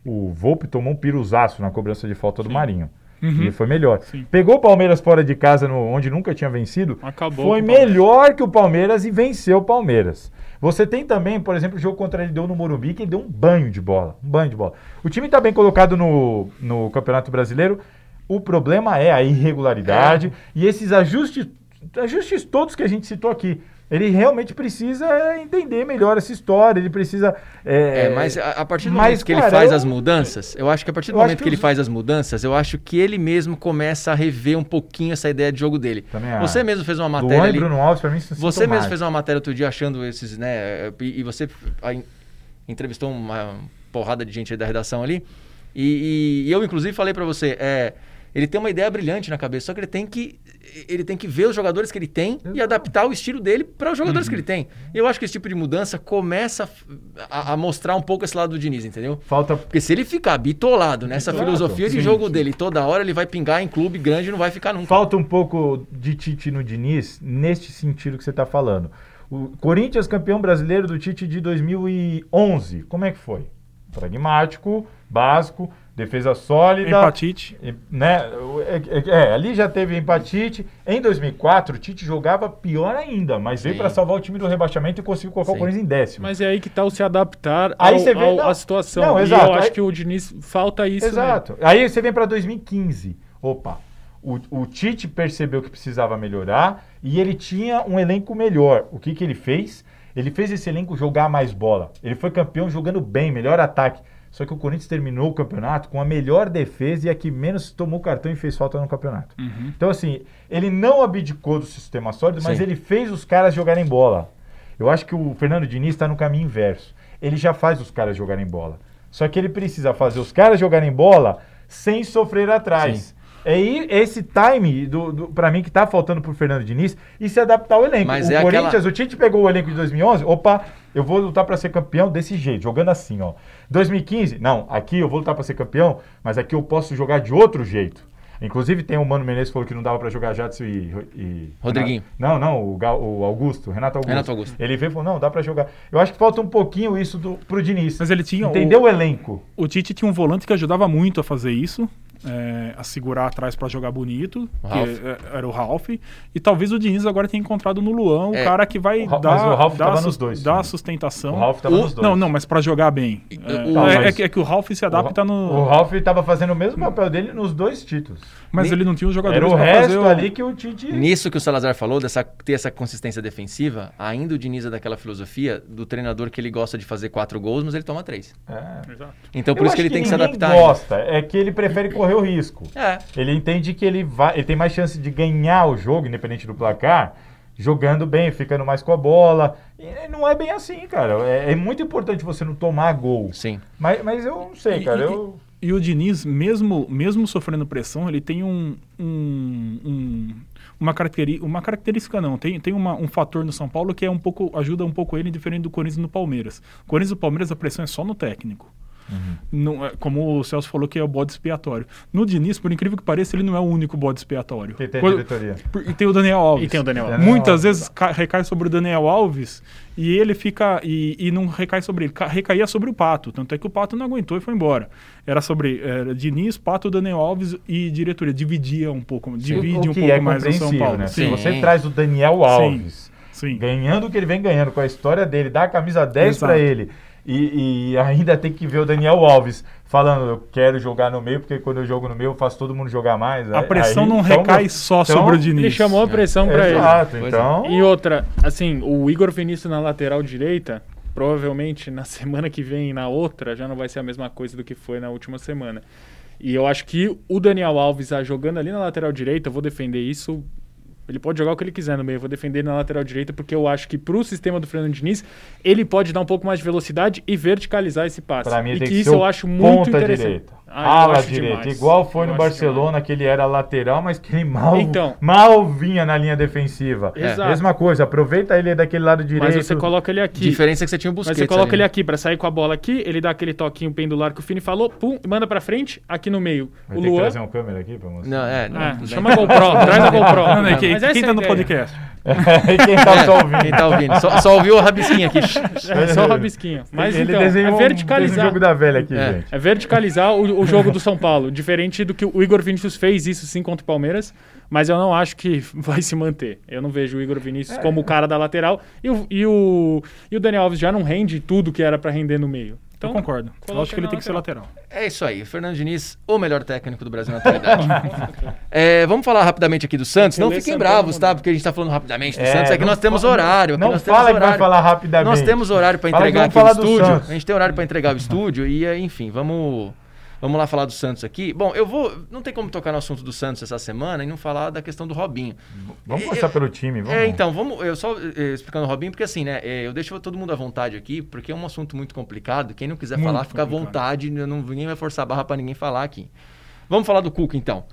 o Volpe tomou um piruzaço na cobrança de falta Sim. do Marinho. Uhum. E foi melhor. Sim. Pegou o Palmeiras fora de casa, no, onde nunca tinha vencido. Acabou foi melhor que o Palmeiras e venceu o Palmeiras. Você tem também, por exemplo, o jogo contra ele deu no Morumbi, que ele deu um banho de bola. Um banho de bola. O time está bem colocado no, no Campeonato Brasileiro. O problema é a irregularidade é. e esses ajustes, ajustes todos que a gente citou aqui. Ele realmente precisa entender melhor essa história, ele precisa. É, é mas a, a, partir do mas, momento que cara, ele faz eu, as mudanças, eu acho que a partir do momento que, que, ele faz as mudanças, eu acho que ele mesmo começa a rever um pouquinho essa ideia de jogo dele. Também você mesmo fez uma matéria. ali, Bruno Alves, pra mim, Você mesmo fez uma matéria outro dia achando esses, né? E, e você a, entrevistou uma porrada de gente da redação ali. E, e, e eu, inclusive, falei para você, é, ele tem uma ideia brilhante na cabeça, só que ele tem que ele tem que ver os jogadores que ele tem e adaptar o estilo dele para os jogadores uhum. que ele tem. E eu acho que esse tipo de mudança começa a, a, mostrar um pouco esse lado do Diniz, entendeu? Falta porque se ele ficar bitolado nessa filosofia de sim, jogo dele toda hora, ele vai pingar em clube grande e não vai ficar nunca. Falta um pouco de Tite no Diniz neste sentido que você está falando. O Corinthians campeão brasileiro do Tite de 2011, como é que foi? Pragmático, básico, defesa sólida. Empatite. Né? É, é, ali já teve empatite. Em 2004, o Tite jogava pior ainda, mas Sim. veio para salvar o time do rebaixamento e conseguiu colocar Sim. o Corinthians em décimo. Mas é aí que está o se adaptar aí ao, você vê, ao, não, à situação. Não, exato. E eu acho aí, que o Diniz falta isso. Exato. Mesmo. Aí você vem para 2015. Opa, o, o, Tite percebeu que precisava melhorar e ele tinha um elenco melhor. O que, que ele fez? Ele fez esse elenco jogar mais bola. Ele foi campeão jogando bem, melhor ataque. Só que o Corinthians terminou o campeonato com a melhor defesa e a que menos tomou cartão e fez falta no campeonato. Uhum. Então, assim, ele não abdicou do sistema sólido, mas Sim. ele fez os caras jogarem bola. Eu acho que o Fernando Diniz está no caminho inverso. Ele já faz os caras jogarem bola. Só que ele precisa fazer os caras jogarem bola sem sofrer atrás. Sim. É esse time, do, do, pra mim, que tá faltando pro Fernando Diniz e se adaptar ao elenco. Mas o é Corinthians, aquela- o Tite pegou o elenco de 2011, opa, eu vou lutar pra ser campeão desse jeito, jogando assim, ó. 2015, não, aqui eu vou lutar pra ser campeão, mas aqui eu posso jogar de outro jeito. Inclusive tem o Mano Menezes que falou que não dava pra jogar Jadson e, e- Rodriguinho. Não, não, o, Gal- o Augusto, Renato Augusto. Renato Augusto. Ele veio e falou, não, dá pra jogar. Eu acho que falta um pouquinho isso do, pro Diniz. Mas ele tinha o- Entendeu o elenco? O Tite tinha um volante que ajudava muito a fazer isso, é, a segurar atrás pra jogar bonito, O que é- era o Ralf. E talvez o Diniz agora tenha encontrado no Luan o É, cara que vai o Ra- dar, o dois, sim. sustentação. O Ralf tava O- nos dois. Não, não, mas pra jogar bem. É, o- é- é que, é que o Ralf se adapta no. O Ralf estava fazendo o mesmo papel dele nos dois títulos. Mas Nem- ele não tinha os jogadores Era o resto fazer o... ali que o Tite. Nisso que o Salazar falou, dessa, ter essa consistência defensiva, ainda o Diniz é daquela filosofia do treinador que ele gosta de fazer quatro gols, mas ele toma três. É. Exato. Então por Eu isso que ele tem que se adaptar. ainda. gosta, é que ele prefere correr o risco. É. Ele entende que ele vai, ele tem mais chance de ganhar o jogo, independente do placar, jogando bem, ficando mais com a bola. E não é bem assim, cara. É, é muito importante você não tomar gol. Sim. Mas, mas eu não sei, cara. e- Eu, E o Diniz, mesmo, mesmo sofrendo pressão, ele tem um, um- um- uma, caracteri uma característica, não, tem, tem uma- um fator no São Paulo que é um pouco, ajuda um pouco ele, diferente do Corinthians no Palmeiras. Corinthians e do Palmeiras, a pressão é só no técnico. Não, é- como o Celso falou que é o bode expiatório. No Diniz, por incrível que pareça, ele não é o único bode expiatório. que tem a diretoria. E tem o Daniel Alves. E tem o Daniel Alves. Muitas Daniel vezes ca- recai sobre o Daniel Alves e ele fica. E, e não recai sobre ele. Ca- Recaía sobre o Pato. Tanto é que o Pato não aguentou e foi embora. Era sobre era Diniz, Pato, Daniel Alves e diretoria. Dividia um pouco. Divide o um que pouco é mais o São Paulo. né? Se Sim. você traz o Daniel Alves Sim. ganhando o que ele vem ganhando com a história dele, dá a camisa 10 Exato. pra ele e, e ainda tem que ver o Daniel Alves falando, eu quero jogar no meio, porque quando eu jogo no meio eu faço todo mundo jogar mais. A pressão aí, não então, recai só então, sobre o Diniz. Ele chamou a pressão pra ele. Exato, é. então... E outra, assim, o Igor Vinícius na lateral direita, provavelmente na <laughs> semana que vem e na outra, já não vai ser a mesma coisa do que foi na última semana. E eu acho que o Daniel Alves ah, jogando ali na lateral direita, eu vou defender isso. Ele pode jogar o que ele quiser no meio, eu vou defender na lateral direita, porque eu acho que pro sistema do Fernando Diniz, ele pode dar um pouco mais de velocidade e verticalizar esse passe. Pra mim e que isso eu acho muito interessante. direita. Ah, Ala direita. demais. Igual foi Eu no Barcelona, que ele era lateral, mas que ele mal, Então. mal vinha na linha defensiva. Exato. Mesma coisa, aproveita ele daquele lado direito. Mas você coloca ele aqui. Diferença é que você tinha o Mas você coloca ali, ele aqui pra sair com a bola aqui, ele dá aquele toquinho pendular que o Fini falou, pum, manda pra frente, aqui no meio. Vai o ter que Luan. trazer uma câmera aqui pra mostrar. Não, é. Não, Ah, bem. chama a GoPro, traz a GoPro. Não, não, quem, Mas essa quem é tá no ideia. podcast? e <laughs> quem tá só ouvindo? Quem tá ouvindo? Só, só ouviu o rabisquinho aqui. É só o rabisquinho. Mas ele então, desenhou é verticalizar. um jogo da velha aqui, É. gente. É verticalizar o, o jogo do São Paulo. Diferente do que o Igor Vinícius fez isso sim contra o Palmeiras, mas eu não acho que <laughs> vai se manter. Eu não vejo o Igor Vinícius É. como o cara da lateral e o, e, o, e o Daniel Alves já não rende tudo que era pra render no meio. Então, eu concordo. Eu acho que ele tem que ser lateral. É isso aí. O Fernando Diniz, o melhor técnico do Brasil na atualidade. <laughs> É, vamos falar rapidamente aqui do Santos. Não fiquem bravos, tá? Porque a gente tá falando rapidamente do É, Santos. É que nós temos horário. Não nós temos fala que vai horário. falar rapidamente. Nós temos horário pra Fala que entregar aqui o estúdio. Santos. A gente tem horário pra entregar o estúdio e, enfim, vamos, vamos lá falar do Santos aqui. Bom, eu vou. Não tem como tocar no assunto do Santos essa semana e não falar da questão do Robinho. Vamos É, começar pelo time, vamos. É, então, vamos. Eu só eh, explicando o Robinho, porque assim, né? eh, eu deixo todo mundo à vontade aqui, porque é um assunto muito complicado. Quem não quiser Muito falar, fica à vontade. Não, ninguém vai forçar a barra pra ninguém falar aqui. Vamos falar do Cuca, então.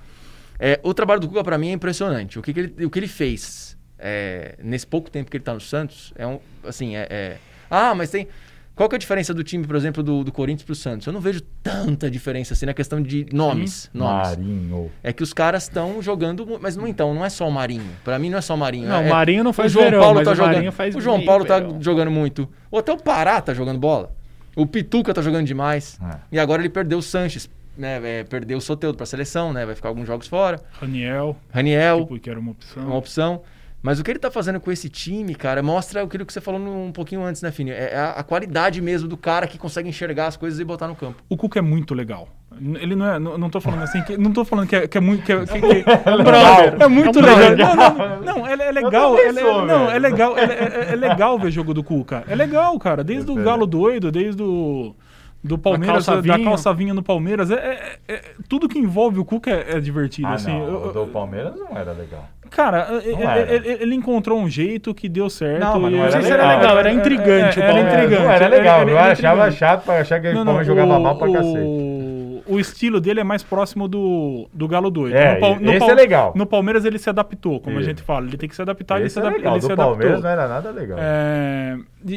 É, o trabalho do Cuca, pra mim, é impressionante. O que, que ele, o que ele fez é, nesse pouco tempo que ele tá no Santos é um. Assim, é. é- Ah, mas tem. Qual que é a diferença do time, por exemplo, do, do Corinthians pro Santos? Eu não vejo tanta diferença assim na questão de nomes. nomes. Marinho. É que os caras estão jogando, mas não então, não é só o Marinho. Pra mim não é só o Marinho. Não, é, o Marinho não faz o João verão, Paulo mas tá o jogando. Marinho faz o João meio Paulo tá verão. jogando muito. Ou até o Pará tá jogando bola. O Pituca tá jogando demais. É. E agora ele perdeu o Sanches, né? é, perdeu o Soteudo pra seleção, né? Vai ficar alguns jogos fora. Raniel, Raniel, tipo, que era uma opção. uma opção. Mas o que ele tá fazendo com esse time, cara, mostra aquilo que você falou um pouquinho antes, né, Fini? É a, a qualidade mesmo do cara que consegue enxergar as coisas e botar no campo. O Cuca é muito legal. Ele não é. Não, não tô falando assim. Que, não tô falando que é, que é muito. Que é, que- que- <laughs> Brother. É muito É legal. Não, não, não, é, é legal. é não, é legal. É, é- é legal ver jogo do Cuca. É legal, cara. Desde o Galo doido, desde o. Do Palmeiras, calça da calça vinha no Palmeiras. É, é- é- tudo que envolve o Cuca é, é divertido. Ah, assim. não. Eu- do Palmeiras não era legal. Cara, é- é- era. ele, ele encontrou um jeito que deu certo. Não, mas não era sei se legal. era legal, era intrigante o Era Palmeiras. intrigante. Não era legal. Era- eu era achava chato pra achar que o Não, não, jogava o- mal pra cacete. O- estilo dele é mais próximo do, do Galo doido. É, Pal- esse Pal- é legal. No Palmeiras ele se adaptou, como a gente fala. Ele tem que se adaptar, ele Esse se, é adap- legal. ele se Do adaptou. Palmeiras não era nada legal. É, e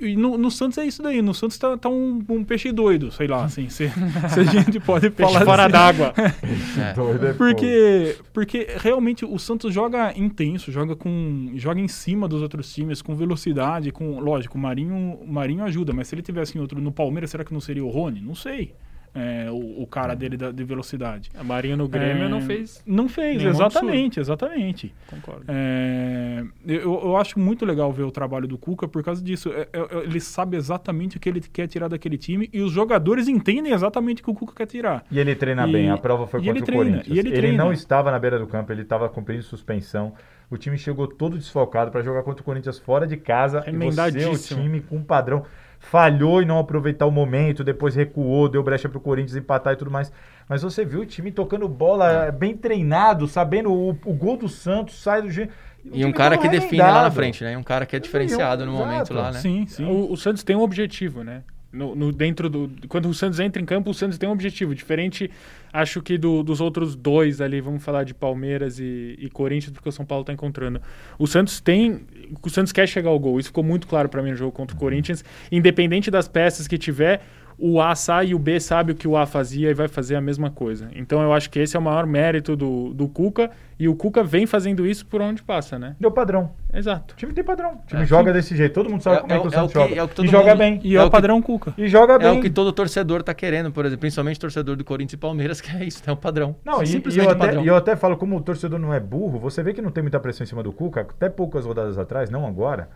e- e no, no Santos é isso daí. No Santos tá, tá um, um peixe doido, sei lá, assim. Se, <laughs> se a gente pode Peixe falar fora assim. d'água. <laughs> Doido é fogo. Porque, porque realmente o Santos joga intenso, joga com joga em cima dos outros times, com velocidade, com lógico, o Marinho, o Marinho ajuda, mas se ele tivesse em outro no Palmeiras, será que não seria o Rony? Não sei. É, o, o cara dele da, de velocidade. A Marinho no Grêmio É, não fez. Não fez, exatamente, exatamente. Concordo. É, eu, eu acho muito legal ver o trabalho do Cuca por causa disso. É, é, ele sabe exatamente o que ele quer tirar daquele time e os jogadores entendem exatamente o que o Cuca quer tirar. E ele treina E- bem. A prova foi e contra ele o treina, Corinthians. e ele treina. não estava na beira do campo, ele estava cumprindo suspensão. O time chegou todo desfalcado para jogar contra o Corinthians fora de casa. E você, o time com um padrão, falhou em não aproveitar o momento, depois recuou, deu brecha para o Corinthians empatar e tudo mais. Mas você viu o time tocando bola bem treinado, sabendo o, o gol do Santos sai do jeito. E um cara que define lá na frente, né? E um cara que é diferenciado no Exato. momento lá, né? Sim, sim. O, o Santos tem um objetivo, né? No, no- dentro do, quando o Santos entra em campo, o Santos tem um objetivo diferente, acho que do- dos outros dois ali, vamos falar de Palmeiras e, e Corinthians, porque o São Paulo está encontrando. O Santos tem, o Santos quer chegar ao gol. Isso ficou muito claro para mim no jogo contra o Corinthians. Independente das peças que tiver, o A sai e o B sabe o que o A fazia e vai fazer a mesma coisa. Então eu acho que esse é o maior mérito do, do Cuca e o Cuca vem fazendo isso por onde passa, né? Deu padrão. Exato. O time tem padrão. O time É. joga desse jeito. Todo mundo sabe É- como é, é que o- o é o Santos que- joga. é o que todo e joga mundo- bem. E É é, o o que- padrão Cuca. E joga É bem. o que todo torcedor tá querendo, por exemplo, principalmente torcedor do Corinthians e Palmeiras, que é isso, é um padrão. Não, e, e Simplesmente eu até, padrão. e eu até falo, como o torcedor não é burro, você vê que não tem muita pressão em cima do Cuca, até poucas rodadas atrás, não agora,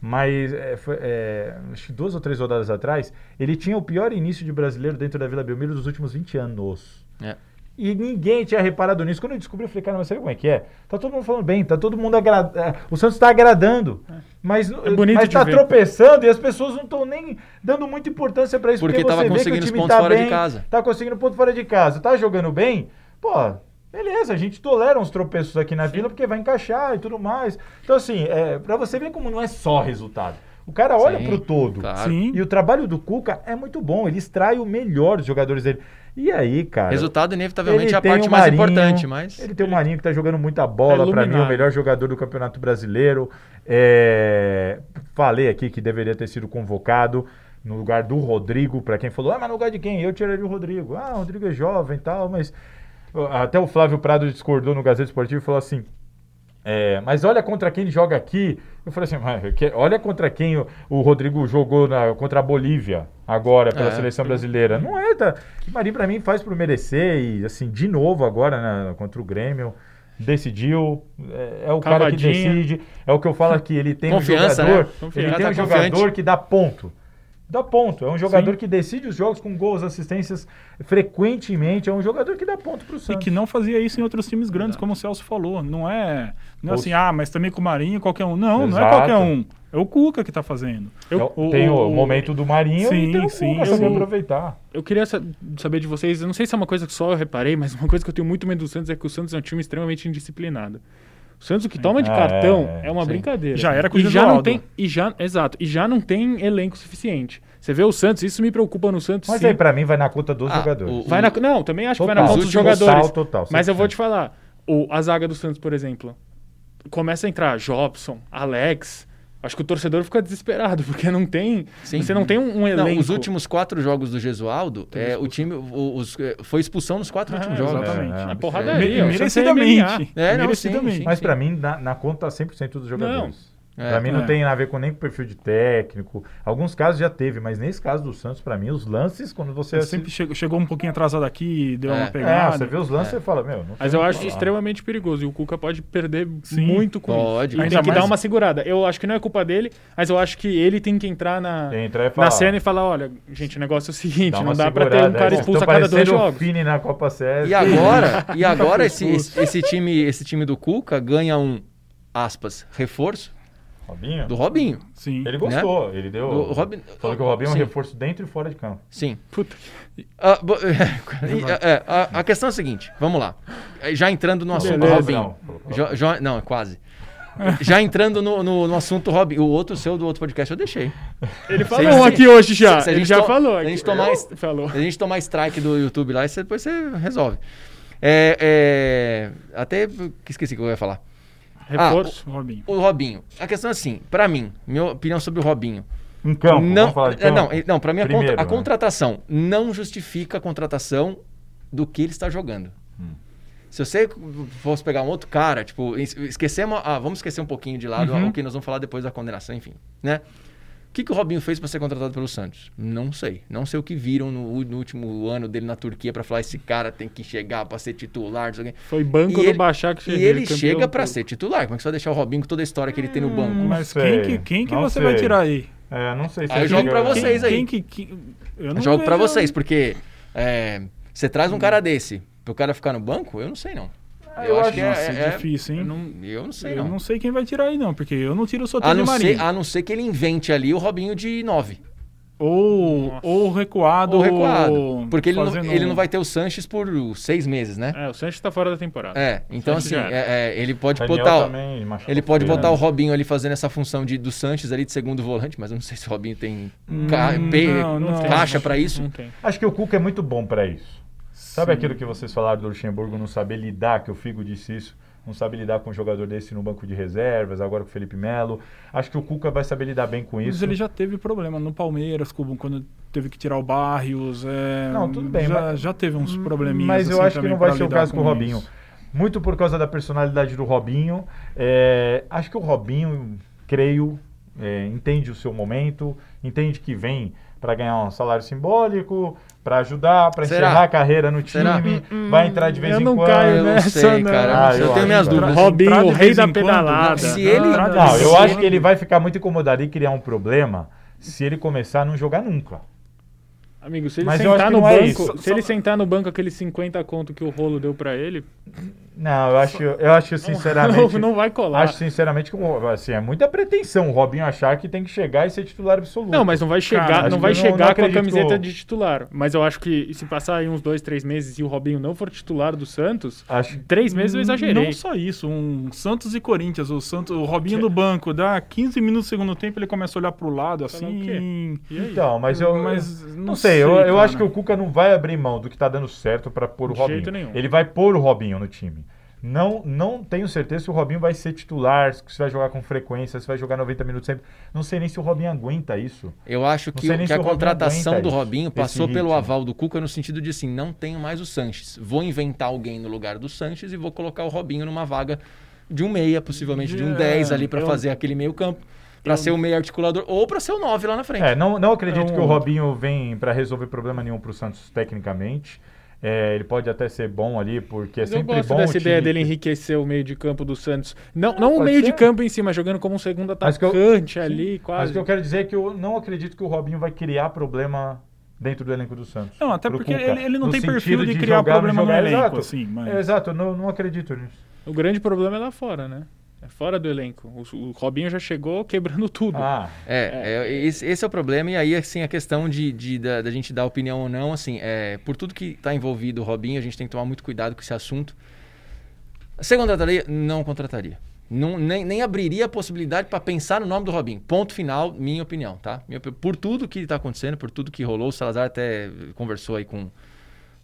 mas é, foi, é, acho que duas ou três rodadas atrás, ele tinha o pior início de brasileiro dentro da Vila Belmiro dos últimos 20 anos. É. E ninguém tinha reparado nisso. Quando eu descobri, eu falei, cara, mas sabe como é que é? Tá todo mundo falando bem, tá todo mundo agradando. O Santos tá agradando. Mas, É bonito mas de tá ver. tropeçando e as pessoas não estão nem dando muita importância pra isso. Porque Porque, tava você vê que o conseguindo os time pontos tá fora de bem, casa. Tá conseguindo ponto fora de casa. Tá jogando bem? Pô, beleza, a gente tolera uns tropeços aqui na vila porque vai encaixar e tudo mais. Então, assim, é, pra você ver como não é só resultado. O cara olha Sim, pro todo. claro. Sim. E o trabalho do Cuca é muito bom. Ele extrai o melhor dos jogadores dele. E aí, cara. Resultado, inevitavelmente, é a parte o mais Marinho, importante, mas... Ele tem o Marinho que tá jogando muita bola, É pra mim, o melhor jogador do Campeonato Brasileiro. É, Falei aqui que deveria ter sido convocado no lugar do Rodrigo, pra quem falou, ah, mas no lugar de quem? Eu tiraria o Rodrigo. Ah, o Rodrigo é jovem e tal, mas. Até o Flávio Prado discordou no Gazeta Esportivo e falou assim. É, mas olha contra quem ele joga aqui. Eu falei assim, olha contra quem o, o Rodrigo jogou na- contra a Bolívia agora pela É. seleção brasileira. Não é, tá? O Marinho pra mim faz por merecer e assim, de novo agora na- contra o Grêmio. Decidiu, é, é o cara que Cavadinha. decide. É o que eu falo aqui. Ele tem Confiança, um jogador, né? Ele tem Tá um jogador confiante. que dá ponto. Dá ponto. É um jogador Sim. que decide os jogos com gols, assistências frequentemente. É um jogador que dá ponto pro E Santos. que não fazia isso em outros times grandes, como o Celso falou. Não é, não é assim, ah, mas também com o Marinho, qualquer um. Não, não é Exato. qualquer um. É o Cuca que tá fazendo. Eu- Então, tem o, momento do Marinho Sim, e tem o sim, Cuca sim. aproveitar. Eu queria sa- saber de vocês, eu não sei se é uma coisa que só eu reparei, mas uma coisa que eu tenho muito medo do Santos é que o Santos é um time extremamente indisciplinado. O Santos o que toma de Ah, cartão é, é, uma sim. brincadeira. Já era com o e já não Gesualdo. tem e já exato e já não tem elenco suficiente. Você vê o Santos, isso me preocupa no Santos. Mas sim. aí, pra mim, vai na conta dos Ah, jogadores. o- Vai na, não, também acho que vai na Total. conta dos jogadores. salto total, mas eu vou 100%. te falar, o, a zaga do Santos, por exemplo, começa a entrar Jobson, Alex. Acho que o torcedor fica desesperado, <laughs> porque não tem. Sim. Você não tem um, um elenco. Não, os últimos quatro jogos do Gesualdo, é, o time o- os- é, foi expulsão nos quatro Ah, últimos jogos. exatamente. É, é, É é. o Santos é merecidamente. É, não, merecidamente. sim, sim. Mas pra mim, na, na conta 100% dos jogadores. É, pra mim não é. tem a ver com nem com perfil de técnico. Alguns casos já teve, mas nesse caso do Santos, pra mim, os lances, quando você... Ele assi- sempre chegou, chegou um pouquinho atrasado aqui, deu É. uma É, pegada. você vê os lances e fala, meu... Não Mas eu que acho falar. extremamente perigoso. E o Cuca pode perder Sim, muito com pode. isso. E Ainda tem que mais- dar uma segurada. Eu acho que não é culpa dele, mas eu acho que ele tem que entrar na, Entra e fala, na cena e falar: olha, gente, o negócio é o seguinte, dá não dá pra ter um cara é. expulso a cada dois jogos. Fini na Copa CS. E agora, e <laughs> agora esse, esse, esse time, esse time do Cuca ganha um, aspas, reforço Robinho? do Robinho. Sim. Ele gostou, ele deu... Do Robin- Falou que o Robinho é um Sim. reforço dentro e fora de campo. Sim. Puta. Ah, bo- <laughs> é, é, a, a questão é a seguinte, vamos lá. Já entrando no assunto do Beleza. Robinho. Não, Jo- jo- não, é quase. já entrando no, no, no assunto Robinho, o outro seu do outro podcast eu deixei. Ele Se- falou se- aqui hoje já. se a Ele gente já to- falou. se a gente aqui. tomar Falou. Se a gente tomar strike do YouTube lá, você- depois você resolve. É, é, até que esqueci o que eu ia falar. Reforço. Robinho. O Robinho. A questão é assim, pra mim, minha opinião sobre o Robinho. Em campo, não, vamos falar de é, campo. não, é, não, para mim a, contra- a né? contratação não justifica a contratação do que ele está jogando. Hum. Se você fosse pegar um outro cara, tipo, es- esquecemos, ah, vamos esquecer um pouquinho de lado Uhum. o que nós vamos falar depois da condenação, enfim, né? O que, que o Robinho fez para ser contratado pelo Santos? Não sei. Não sei o que viram no, no último ano dele na Turquia para falar esse cara tem que chegar para ser titular. Foi banco E do ele- Baixak E ele chega para ser titular. Como é que você vai deixar o Robinho com toda a história que ele tem no banco? Mas sei, quem que, quem que não você sei. vai tirar aí? É, não sei se Aí eu jogo pra vocês aí. Quem que, que- eu Eu não jogo para vocês, porque é, você traz um cara desse pro cara ficar no banco, eu não sei não. Eu acho que é, é, é- difícil, hein? Eu não, eu não sei eu não. não sei quem vai tirar aí, não, porque eu não tiro o A Soteldo não, Marinho. ser, a não ser que ele invente ali o Robinho de 9. Ou, Nossa. ou recuado. Ou recuado. Porque ele não, ele não vai ter o Sanches por seis meses, né? É, o Sanches tá fora da temporada. É, então assim, é, é, ele pode Daniel botar. o- também Ele pode botar né? o Robinho ali fazendo essa função de, do Sanches ali de segundo volante, mas eu não sei se o Robinho tem Hum, ca- não, não. caixa pra isso. Não tem. Acho que o Cuca é muito bom pra isso. Sabe aquilo que vocês falaram do Luxemburgo não saber lidar, que o Figo disse isso, não sabe lidar com um jogador desse no banco de reservas, agora com o Felipe Melo. Acho que o Cuca vai saber lidar bem com Mas isso. ele já teve problema no Palmeiras, com- quando teve que tirar o Barrios. é, Não, tudo bem, Já, mas- já teve uns probleminhas. Mas eu assim, acho que não vai ser o caso com o Robinho. isso. Muito por causa da personalidade do Robinho. É, acho que o Robinho, creio, é, entende o seu momento, entende que vem para ganhar um salário simbólico, para ajudar, para encerrar a carreira no time, Será? vai entrar de vez eu em não quando. caio Eu não sei, não. cara. Ah, eu, eu tenho minhas dúvidas. Robinho, o rei da quando, pedalada. se ele- Não, eu acho quando. que ele vai ficar muito incomodado e criar um problema se ele começar a não jogar nunca. Amigo, se ele Mas sentar no é banco, isso. se ele sentar no banco aqueles 50 conto que o rolo deu pra ele, Não, eu acho, eu acho <laughs> sinceramente. não, não vai colar. Acho sinceramente que o- assim, é muita pretensão o Robinho achar que tem que chegar e ser titular absoluto. Não, mas não vai chegar, Cara, não vai chegar não com a camiseta o- de titular. Mas eu acho que se passar aí uns dois, três meses e o Robinho não for titular do Santos, Acho, três meses eu exagerei. Não só isso, um Santos e Corinthians, o Santos, o Robinho do banco, dá 15 minutos no segundo tempo, ele começa a olhar pro lado assim. E? Então, mas eu Mas não, não sei, eu, sei, eu acho que o Cuca não vai abrir mão do que tá dando certo para pôr o De Robinho. jeito nenhum. Ele vai pôr o Robinho no time. Não, não tenho certeza se o Robinho vai ser titular, se vai jogar com frequência, se vai jogar 90 minutos sempre. Não sei nem se o Robinho aguenta isso. Eu acho que, que a contratação do isso, Robinho passou pelo aval do Cuca no sentido de assim, não tenho mais o Sanches. Vou inventar alguém no lugar do Sanches e vou colocar o Robinho numa vaga de um meia, possivelmente de um É, 10 ali para eu- fazer aquele meio campo, para ser o meio articulador ou para ser o 9 lá na frente. É, não, não acredito um- que o Robinho vem para resolver problema nenhum para o Santos tecnicamente. É, ele pode até ser bom ali, porque é Mas eu sempre gosto bom. dessa o ideia dele que- enriquecer o meio de campo do Santos. Não, não o pode meio ser. de campo em si, mas jogando como um segundo Mas que eu- atacante ali, Mas quase. o que eu quero dizer é que eu não acredito que o Robinho vai criar problema dentro do elenco do Santos. Não, até porque ele, ele não no tem perfil sentido de, criar jogar, problema no jogar. elenco, Exato. assim. Mas... É, exato, eu não, não acredito nisso. O grande problema é lá fora, né? É fora do elenco. O, o Robinho já chegou quebrando tudo. Ah, É, é, esse, esse é o problema, e aí, assim, a questão de, de- da, da gente dar opinião ou não, assim, é, por tudo que está envolvido o Robinho, a gente tem que tomar muito cuidado com esse assunto. Você contrataria? Não contrataria. Não, nem, nem abriria a possibilidade para pensar no nome do Robinho. Ponto final, minha opinião, tá? Minha por tudo que está acontecendo, por tudo que rolou, o Salazar até conversou aí com. Não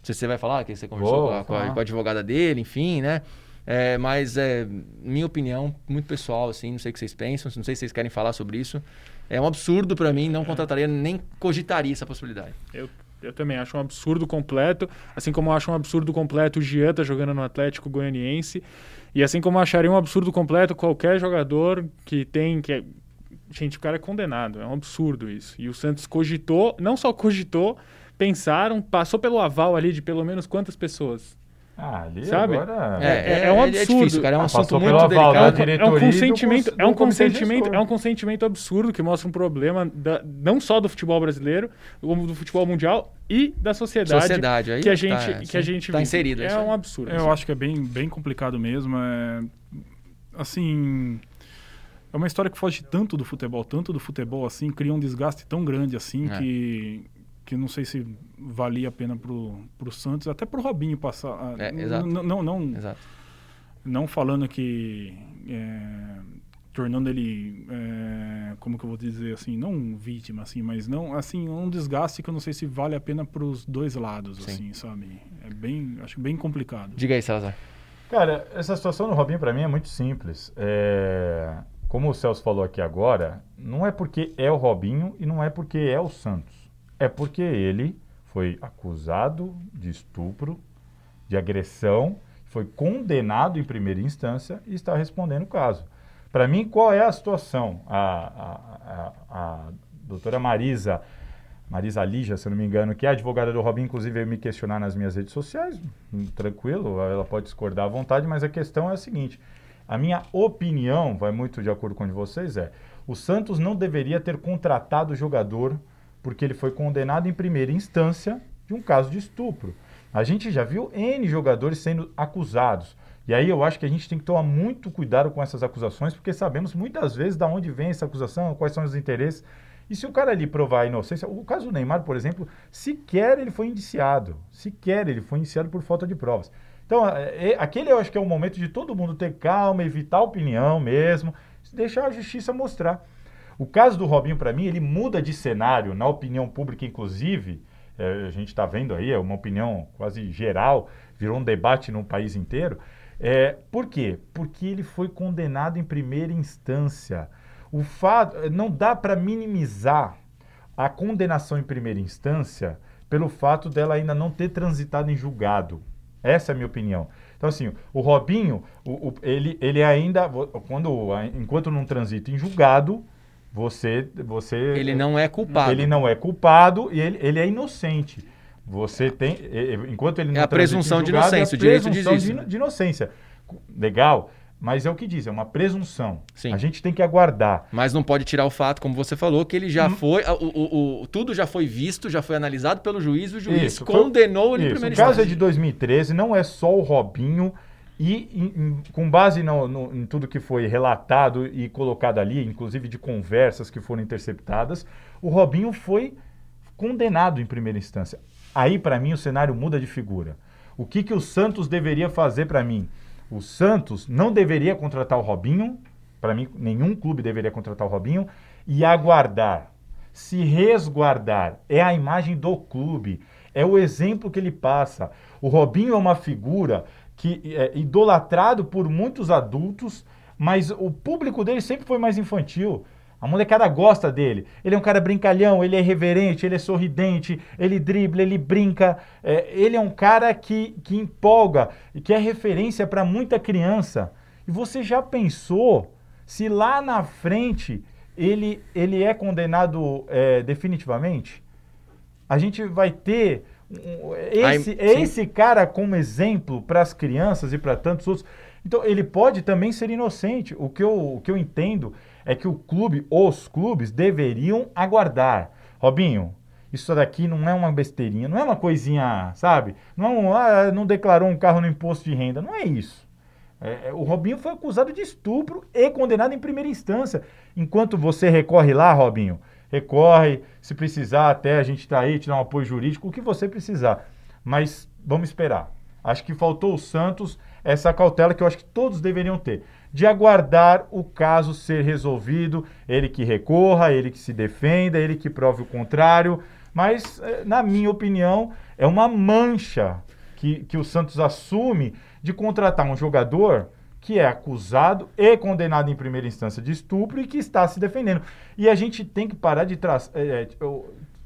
sei se você vai falar, que você conversou Vou com, a, com a- com a advogada dele, enfim, né? É, mas é minha opinião, muito pessoal, assim, não sei o que vocês pensam, não sei se vocês querem falar sobre isso. É um absurdo para mim, não contrataria, nem cogitaria essa possibilidade. Eu, eu também acho um absurdo completo. Assim como eu acho um absurdo completo o Jean tá jogando no Atlético Goianiense. E assim como eu acharia um absurdo completo qualquer jogador que tem. Que é... Gente, o cara é condenado. É um absurdo isso. E o Santos cogitou, não só cogitou, pensaram, passou pelo aval ali de pelo menos quantas pessoas? Ah, ali Sabe? agora... É, é um absurdo. difícil, cara, é um assunto muito delicado. da É um do consentimento, cons- é um do consentimento, é um consentimento absurdo que mostra um problema da- não só do futebol brasileiro, como do futebol mundial e da sociedade, Sociedade, aí que a tá, gente que a gente tá inserido, é É um absurdo. Eu acho que é bem, bem complicado mesmo. É, assim, é uma história que foge tanto do futebol, tanto do futebol assim, cria um desgaste tão grande assim É. que que não sei se valia a pena pro, pro Santos, até pro Robinho passar. É, N- exato. Não, não, Exato. não falando que é, tornando ele, é, como que eu vou dizer assim, não vítima, assim, mas não, assim, um desgaste que eu não sei se vale a pena para os dois lados, Sim. assim, sabe? É bem, acho bem complicado. Diga aí, Salazar. Cara, essa situação do Robinho para mim é muito simples. É, Como o Celso falou aqui agora, não é porque é o Robinho e não é porque é o Santos. É porque ele foi acusado de estupro, de agressão, foi condenado em primeira instância e está respondendo o caso. Para mim, qual é a situação? A, a, a, a doutora Marisa, Marisa Lígia, se não me engano, que é advogada do Robinho, inclusive veio me questionar nas minhas redes sociais, hum, tranquilo, ela pode discordar à vontade, mas a questão é a seguinte: a minha opinião, vai muito de acordo com a de vocês, é o Santos não deveria ter contratado o jogador porque ele foi condenado em primeira instância de um caso de estupro. A gente já viu N jogadores sendo acusados. E aí eu acho que a gente tem que tomar muito cuidado com essas acusações, porque sabemos muitas vezes de onde vem essa acusação, quais são os interesses. E se o cara ali provar a inocência, o caso do Neymar, por exemplo, sequer ele foi indiciado. Sequer ele foi indiciado por falta de provas. Então, é, é, aquele eu acho que é o momento de todo mundo ter calma, evitar opinião mesmo, deixar a justiça mostrar. O caso do Robinho, para mim, ele muda de cenário, na opinião pública, inclusive. É, a gente está vendo aí, é uma opinião quase geral, virou um debate no país inteiro. É, por quê? Porque ele foi condenado em primeira instância. O fato não dá para minimizar a condenação em primeira instância pelo fato dela ainda não ter transitado em julgado. Essa é a minha opinião. Então, assim, o Robinho, o, o, ele, ele ainda, quando, enquanto não transita em julgado, você, você... Ele não é culpado. Ele não é culpado e ele, ele é inocente. Você tem, enquanto ele não é a presunção julgado, de inocência, é o direito diz isso. De, né? de inocência. Legal, mas é o que diz, é uma presunção. Sim. A gente tem que aguardar. Mas não pode tirar o fato, como você falou, que ele já Hum. foi. O, o- o- tudo já foi visto, já foi analisado pelo juiz, o juiz Isso, foi- condenou ele em Isso, primeira o caso é de 2013, não é só o Robinho. E em- com base no- no- em tudo que foi relatado e colocado ali, inclusive de conversas que foram interceptadas, o Robinho foi condenado em primeira instância. Aí, para mim, o cenário muda de figura. O que, que o Santos deveria fazer para mim? O Santos não deveria contratar o Robinho, para mim, nenhum clube deveria contratar o Robinho, e aguardar. Se resguardar. É a imagem do clube. É o exemplo que ele passa. O Robinho é uma figura que é idolatrado por muitos adultos, mas o público dele sempre foi mais infantil. A molecada gosta dele. Ele é um cara brincalhão, ele é reverente, ele é sorridente, ele dribla, ele brinca. É, ele é um cara que, que empolga e que é referência para muita criança. E você já pensou se lá na frente ele, ele é condenado é, definitivamente? A gente vai ter esse, esse cara como exemplo para as crianças e para tantos outros. Então, ele pode também ser inocente. O que, eu, o que eu entendo é que o clube, os clubes, deveriam aguardar. Robinho, isso daqui não é uma besteirinha, não é uma coisinha, sabe? Não, é um, ah, não declarou um carro no imposto de renda. Não é isso. É, é, o Robinho foi acusado de estupro e condenado em primeira instância. Enquanto você recorre lá, Robinho, recorre, se precisar até a gente está aí, te dar um apoio jurídico, o que você precisar. Mas vamos esperar. Acho que faltou o Santos essa cautela que eu acho que todos deveriam ter. De aguardar o caso ser resolvido, ele que recorra, ele que se defenda, ele que prove o contrário. Mas, eh, na minha opinião, é uma mancha que, que o Santos assume de contratar um jogador que é acusado e condenado em primeira instância de estupro e que está se defendendo. E a gente tem que parar de eh, eh,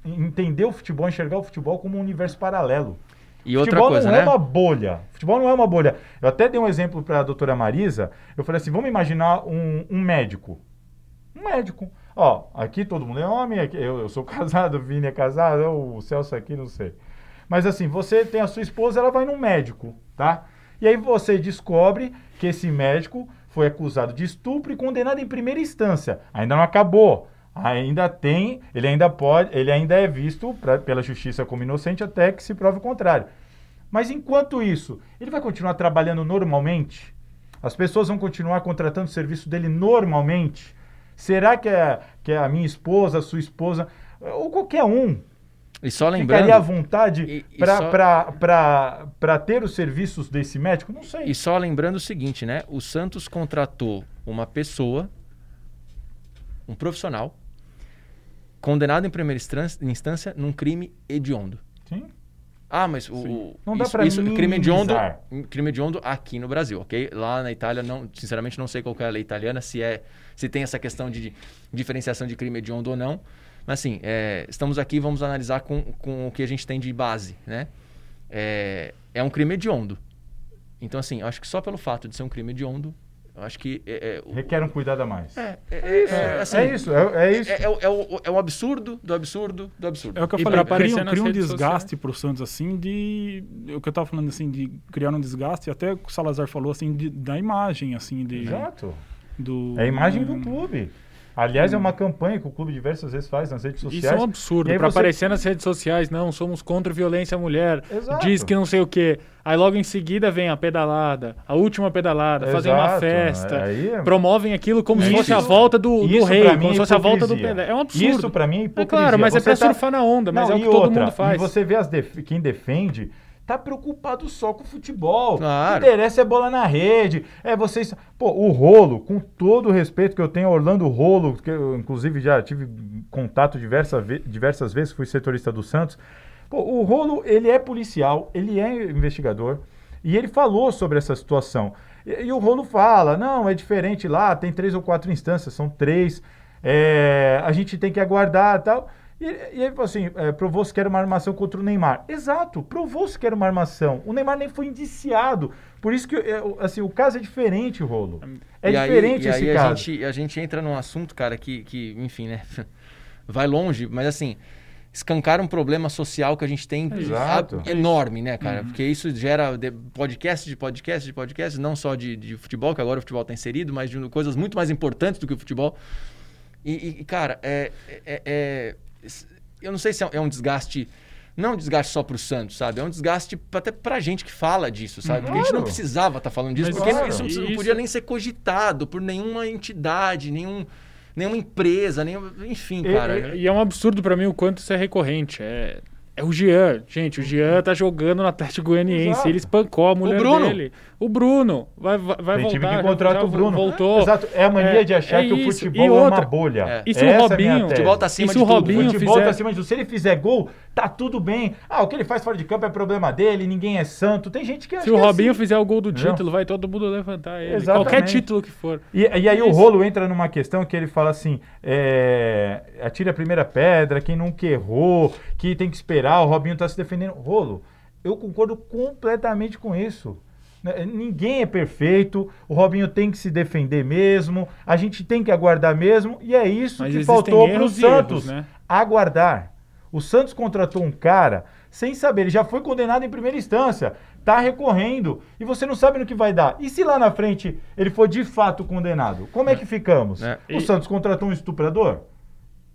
entender o futebol, enxergar o futebol como um universo paralelo. E outra futebol coisa, não né? é uma bolha. Futebol não é uma bolha. Eu até dei um exemplo para a doutora Marisa. Eu falei assim: vamos imaginar um, um médico. Um médico. Ó, aqui todo mundo é homem, eu, eu sou <laughs> casado, o Vini é casado, o Celso aqui, não sei. Mas assim, você tem a sua esposa, ela vai num médico, tá? E aí você descobre que esse médico foi acusado de estupro e condenado em primeira instância. Ainda não acabou. Ainda tem, ele ainda pode, ele ainda é visto pra- pela justiça como inocente até que se prove o contrário. Mas enquanto isso, ele vai continuar trabalhando normalmente? As pessoas vão continuar contratando o serviço dele normalmente? Será que é, que é a minha esposa, a sua esposa, ou qualquer um, E só lembrando. ficaria à vontade para ter os serviços desse médico? Não sei. E só lembrando o seguinte, né? O Santos contratou uma pessoa um profissional condenado em primeira instância, num crime hediondo. Sim. Ah, mas o, o- Não dá isso, pra isso, crime hediondo, minimizar. crime hediondo aqui no Brasil, ok? Lá na Itália, não, sinceramente, não sei qual é a lei italiana, se é, se tem essa questão de diferenciação de crime hediondo ou não. Mas assim, é, estamos aqui, vamos analisar com, com o que a gente tem de base, né? É, é um crime hediondo. Então, assim, eu acho que só pelo fato de ser um crime hediondo, eu acho que é, é, o- Requer um cuidado a mais. é, é, é, é, assim, é isso, é, é isso. é, é o- é o, é o absurdo do absurdo do absurdo. É o que eu E falei, cria, um- nas cria um redes desgaste pro Santos, assim, de... O que eu tava falando, assim, de criar um desgaste, até o que o Salazar falou, assim, de- da imagem, assim, de... Exato. Do, É a imagem do clube. Aliás, é uma campanha que o clube diversas vezes faz nas redes sociais. Isso é um absurdo. Aí Pra você- aparecer nas redes sociais, não, somos contra a violência à mulher. Exato. Diz que não sei o quê. Aí logo em seguida vem a pedalada, a última pedalada, fazem uma Exato. festa. Aí é- Promovem aquilo como se Isso. fosse a volta do, do Isso rei, como é se fosse a volta do. Pelé. É um absurdo. Isso pra mim é É hipocrisia. claro, mas é Você pra tá- surfar na onda, mas Não, é o que todo outra, mundo faz. E você vê as def- quem defende tá preocupado só com o futebol. Claro. O que interessa é bola na rede. É vocês. Pô, o Rolo, com todo o respeito que eu tenho Orlando Rolo, que eu inclusive já tive contato diversa ve- diversas vezes, fui setorista do Santos. Pô, o Rolo, ele é policial, ele é investigador. E ele falou sobre essa situação. E, e o Rolo fala: não, é diferente lá, tem três ou quatro instâncias, são três. é, a gente tem que aguardar e tal. E, e ele falou assim: é, provou-se que era uma armação contra o Neymar. Exato, provou-se que era uma armação. O Neymar nem foi indiciado. Por isso que é, o- assim, o caso é diferente, Rolo. É E aí- diferente e esse aí caso. A gente, a gente entra num assunto, cara, que, que enfim, né? <laughs> Vai longe, mas assim, escancar um problema social que a gente tem Exato. a- enorme, né, cara? Porque isso gera de- podcast de podcast de podcast, não só de, de futebol, que agora o futebol está inserido, mas de coisas muito mais importantes do que o futebol. E, e, e, cara, é, é- é- eu não sei se é um- é um desgaste. Não é um desgaste só pro Santos, sabe? É um desgaste até pra gente que fala disso, sabe? Porque a gente não precisava estar falando disso, Mas porque claro. isso, não podia nem ser cogitado por nenhuma entidade, nenhum, nenhuma empresa, nenhum, enfim, E- cara. E é um absurdo pra mim o quanto isso é recorrente. É, é o Jean. Gente, o Jean tá jogando no Atlético Goianiense. Exato. Ele espancou a mulher Bruno. dele. O Bruno. Vai, vai, vai Tem voltar. time que contrata o Bruno. Voltou. Exato. É a mania É, de achar é que o futebol E é outra, uma bolha. É. E se o Essa é Robinho-. O futebol tá acima E se de o tudo. Robinho O futebol fizer- tá acima de tudo. Se ele fizer gol, tá tudo bem. Ah, o que ele faz fora de campo é problema dele, ninguém é santo. Tem gente que acha Se o é Robinho assim. fizer o gol do Não. título, vai todo mundo levantar ele. Exatamente. Qualquer título que for. E, e aí o Isso. rolo entra numa questão que ele fala assim: é, atire a primeira pedra, quem nunca errou, que tem que esperar, o Robinho tá se defendendo. Rolo, eu concordo completamente com isso. Né, Ninguém é perfeito, o Robinho tem que se defender mesmo, a gente tem que aguardar mesmo, e é isso Mas que faltou erros e Santos. erros, né? Aguardar. O Santos contratou um cara sem saber, ele já foi condenado em primeira instância, tá recorrendo, e você não sabe no que vai dar. E se lá na frente ele for de fato condenado? Como é que ficamos? É. O E- Santos contratou um estuprador?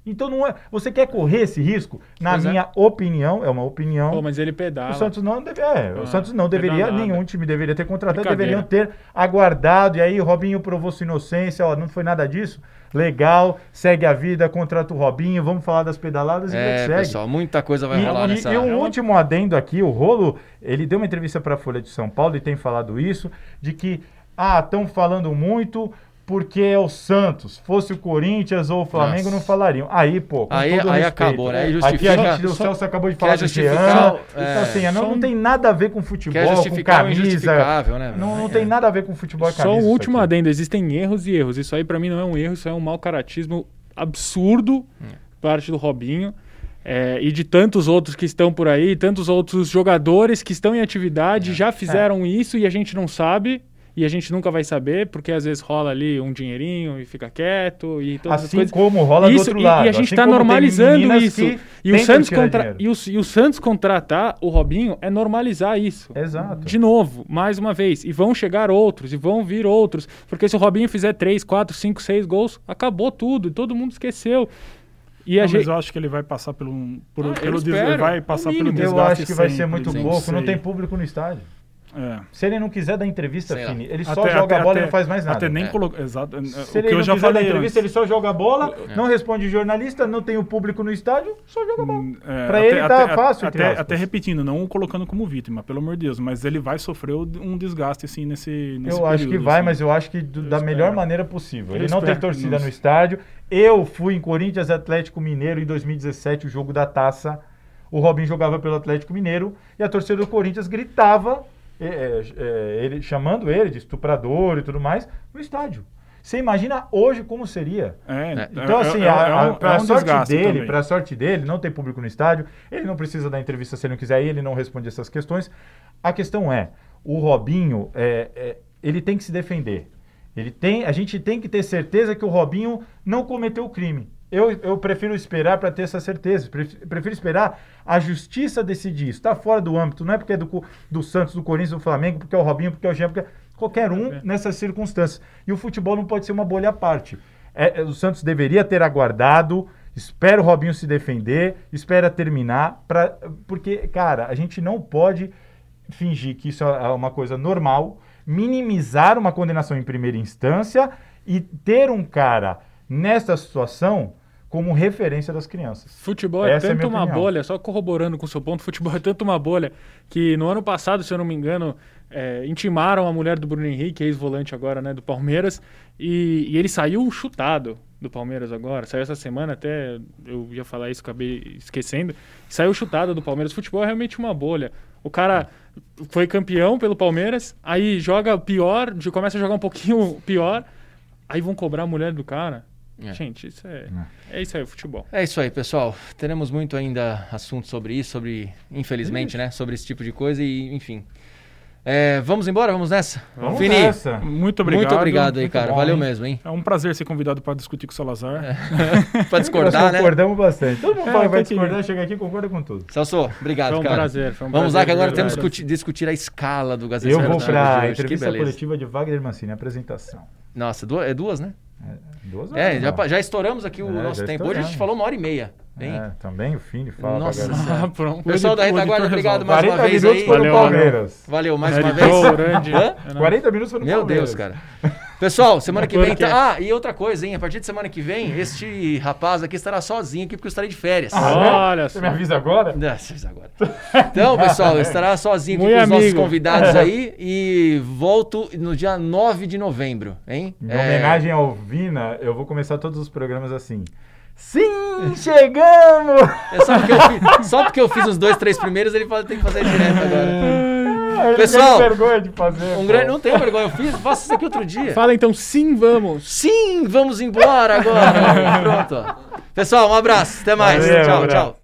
Então não é. Você quer correr esse risco? Na Pois é. minha opinião, é uma opinião. Pô, mas ele pedala. O Santos não deve, é, o Ah, Santos não deveria, nenhum time deveria ter contratado, deveriam ter aguardado. E aí o Robinho provou sua inocência, ó, não foi nada disso. Legal, segue a vida, contrata o Robinho, vamos falar das pedaladas e vida É, que segue. pessoal, muita coisa vai E, rolar e- nessa. e um É uma- último adendo aqui, o Rolo, ele deu uma entrevista para a Folha de São Paulo e tem falado isso, de que, ah, estão falando muito porque é o Santos. Fosse o Corinthians ou o Flamengo, Nossa. não falariam. Aí, pô, com Aí- todo aí respeito, acabou, né? Aí Aqui a gente, o só- Celso acabou de falar do Jean. Então, é, assim, não, não tem nada a ver com futebol, Quer com o camisa. né? Não, não É. tem nada a ver com futebol e camisa. Só um último adendo, existem erros e erros. Isso aí pra mim não é um erro, isso é um mau caratismo absurdo Hum. parte do Robinho. é, e de tantos outros que estão por aí, tantos outros jogadores que estão em É. atividade, já fizeram isso e a gente não sabe. E a gente nunca vai saber, porque às vezes rola ali um dinheirinho e fica quieto e todas as Assim coisas. como rola do Isso, outro e, lado. E a gente assim está como tem normalizando isso. E o, Santos contra... e, o, e o Santos contratar o Robinho é normalizar isso. Exato. De novo, mais uma vez. E vão chegar outros, e vão vir outros. Porque se o Robinho fizer 3, 4, 5, 6 gols, acabou tudo. E todo mundo esqueceu. E a Não, mas gente. eu acho que ele vai passar pelo, por- Ah, eu pelo des- vai passar pelo desgaste Eu acho que vai ser muito pouco, não tem público no estádio. É. Se ele não quiser dar entrevista, Sei lá. Fini, ele só Até- joga até- a bola até- e não faz mais nada. Até nem É. colocou. Exato. Se o que ele eu não já quiser dar falei. entrevista, ele antes. só joga a bola, não responde jornalista, não tem o público no estádio, só joga a bola. É, Pra até- ele tá até- fácil, Até, até repetindo, não o colocando como vítima, pelo amor de Deus, mas ele vai sofrer um desgaste assim nesse. nesse Eu acho que período, vai, assim. mas eu acho que do- da espero. melhor maneira possível. Eu Ele não tem torcida Nossa. no estádio. Eu fui em Corinthians e Atlético Mineiro em 2017, o jogo da taça. O Robin jogava pelo Atlético Mineiro e a torcida do Corinthians gritava, é, é, ele, chamando ele de estuprador e tudo mais, no estádio. Você imagina hoje como seria? É, É. Então, assim, é- a, é a, um- pra sorte dele, pra sorte dele, não tem público no estádio, ele não precisa dar entrevista se ele não quiser ele não responde essas questões. A questão é, o Robinho, é, é, ele tem que se defender. Ele tem, a gente tem que ter certeza que o Robinho não cometeu o crime. Eu, eu prefiro esperar para ter essa certeza. Pref- Prefiro esperar a justiça decidir isso. Está fora do âmbito, não é porque é do, do Santos, do Corinthians, do Flamengo, porque é o Robinho, porque é o Jean, porque é qualquer um nessas circunstâncias. E o futebol não pode ser uma bolha à parte. É, é, o Santos deveria ter aguardado. Espera o Robinho se defender, espera terminar, pra, porque, cara, a gente não pode fingir que isso é uma coisa normal, minimizar uma condenação em primeira instância e ter um cara nessa situação como referência das crianças. Futebol é Essa é tanto minha uma opinião. bolha, só corroborando com o seu ponto, futebol é tanto uma bolha que no ano passado, se eu não me engano, é, intimaram a mulher do Bruno Henrique, ex-volante agora, né, do Palmeiras, e, e ele saiu chutado do Palmeiras agora, saiu essa semana até, eu ia falar isso, acabei esquecendo, saiu chutado do Palmeiras. Futebol é realmente uma bolha. O cara foi campeão pelo Palmeiras, aí joga pior, começa a jogar um pouquinho pior, aí vão cobrar a mulher do cara. É. Gente, isso é, é isso aí, futebol. É isso aí, pessoal. Teremos muito ainda assunto sobre isso, sobre, infelizmente, né? Sobre esse tipo de coisa e, enfim. É, vamos embora? Vamos nessa? Vamos Fini, nessa. Muito obrigado. muito obrigado aí, muito cara. bom, Valeu hein? mesmo, hein? É um prazer ser convidado para discutir com o Salazar. <laughs> pra discordar, Nós né? concordamos bastante. Todo mundo É, fala que vai que- discordar, chega aqui e concorda com tudo. Celso, obrigado, Foi um cara. prazer, foi um Vamos prazer, lá, que agora temos que discutir, discutir a escala do Gazeta Eu vou para a entrevista coletiva de Wagner Mancini, apresentação. Nossa, du- é duas, né? É, duas É, horas, já, não. pa- já estouramos aqui o É, nosso já tempo. Hoje a gente falou uma hora e meia. Hein? É, também o Fini fala Nossa. Ah, <laughs> pronto. Pessoal da Retaguarda, obrigado mais uma 40 vez minutos aí. Valeu, Palmeiras. Valeu mais uma vez. grande. Hã? 40 minutos foi no Meu Palmeiras. Deus, cara. <laughs> Pessoal, semana que vem. Tá... Ah, e outra coisa, hein? A partir de semana que vem, este rapaz aqui estará sozinho aqui porque eu estarei de férias. Ah, é? Olha Você me avisa agora? Ah, vocês agora. Então, pessoal, estará sozinho aqui Muito com os nossos convidados aí e volto no dia 9 de novembro, hein? Em É, homenagem ao Vina, eu vou começar todos os programas assim. Sim, chegamos! é só, porque eu fiz, só porque eu fiz os dois, três primeiros, ele tem que fazer direto agora. <laughs> Ah, ele Pessoal, tem vergonha de fazer. Um grande, não tenho vergonha, eu fiz, faço isso aqui outro <laughs> dia. Fala então, sim, vamos. Sim, vamos embora agora. <laughs> Pronto. Pessoal, um abraço, até mais. Valeu, tchau, abraço. tchau.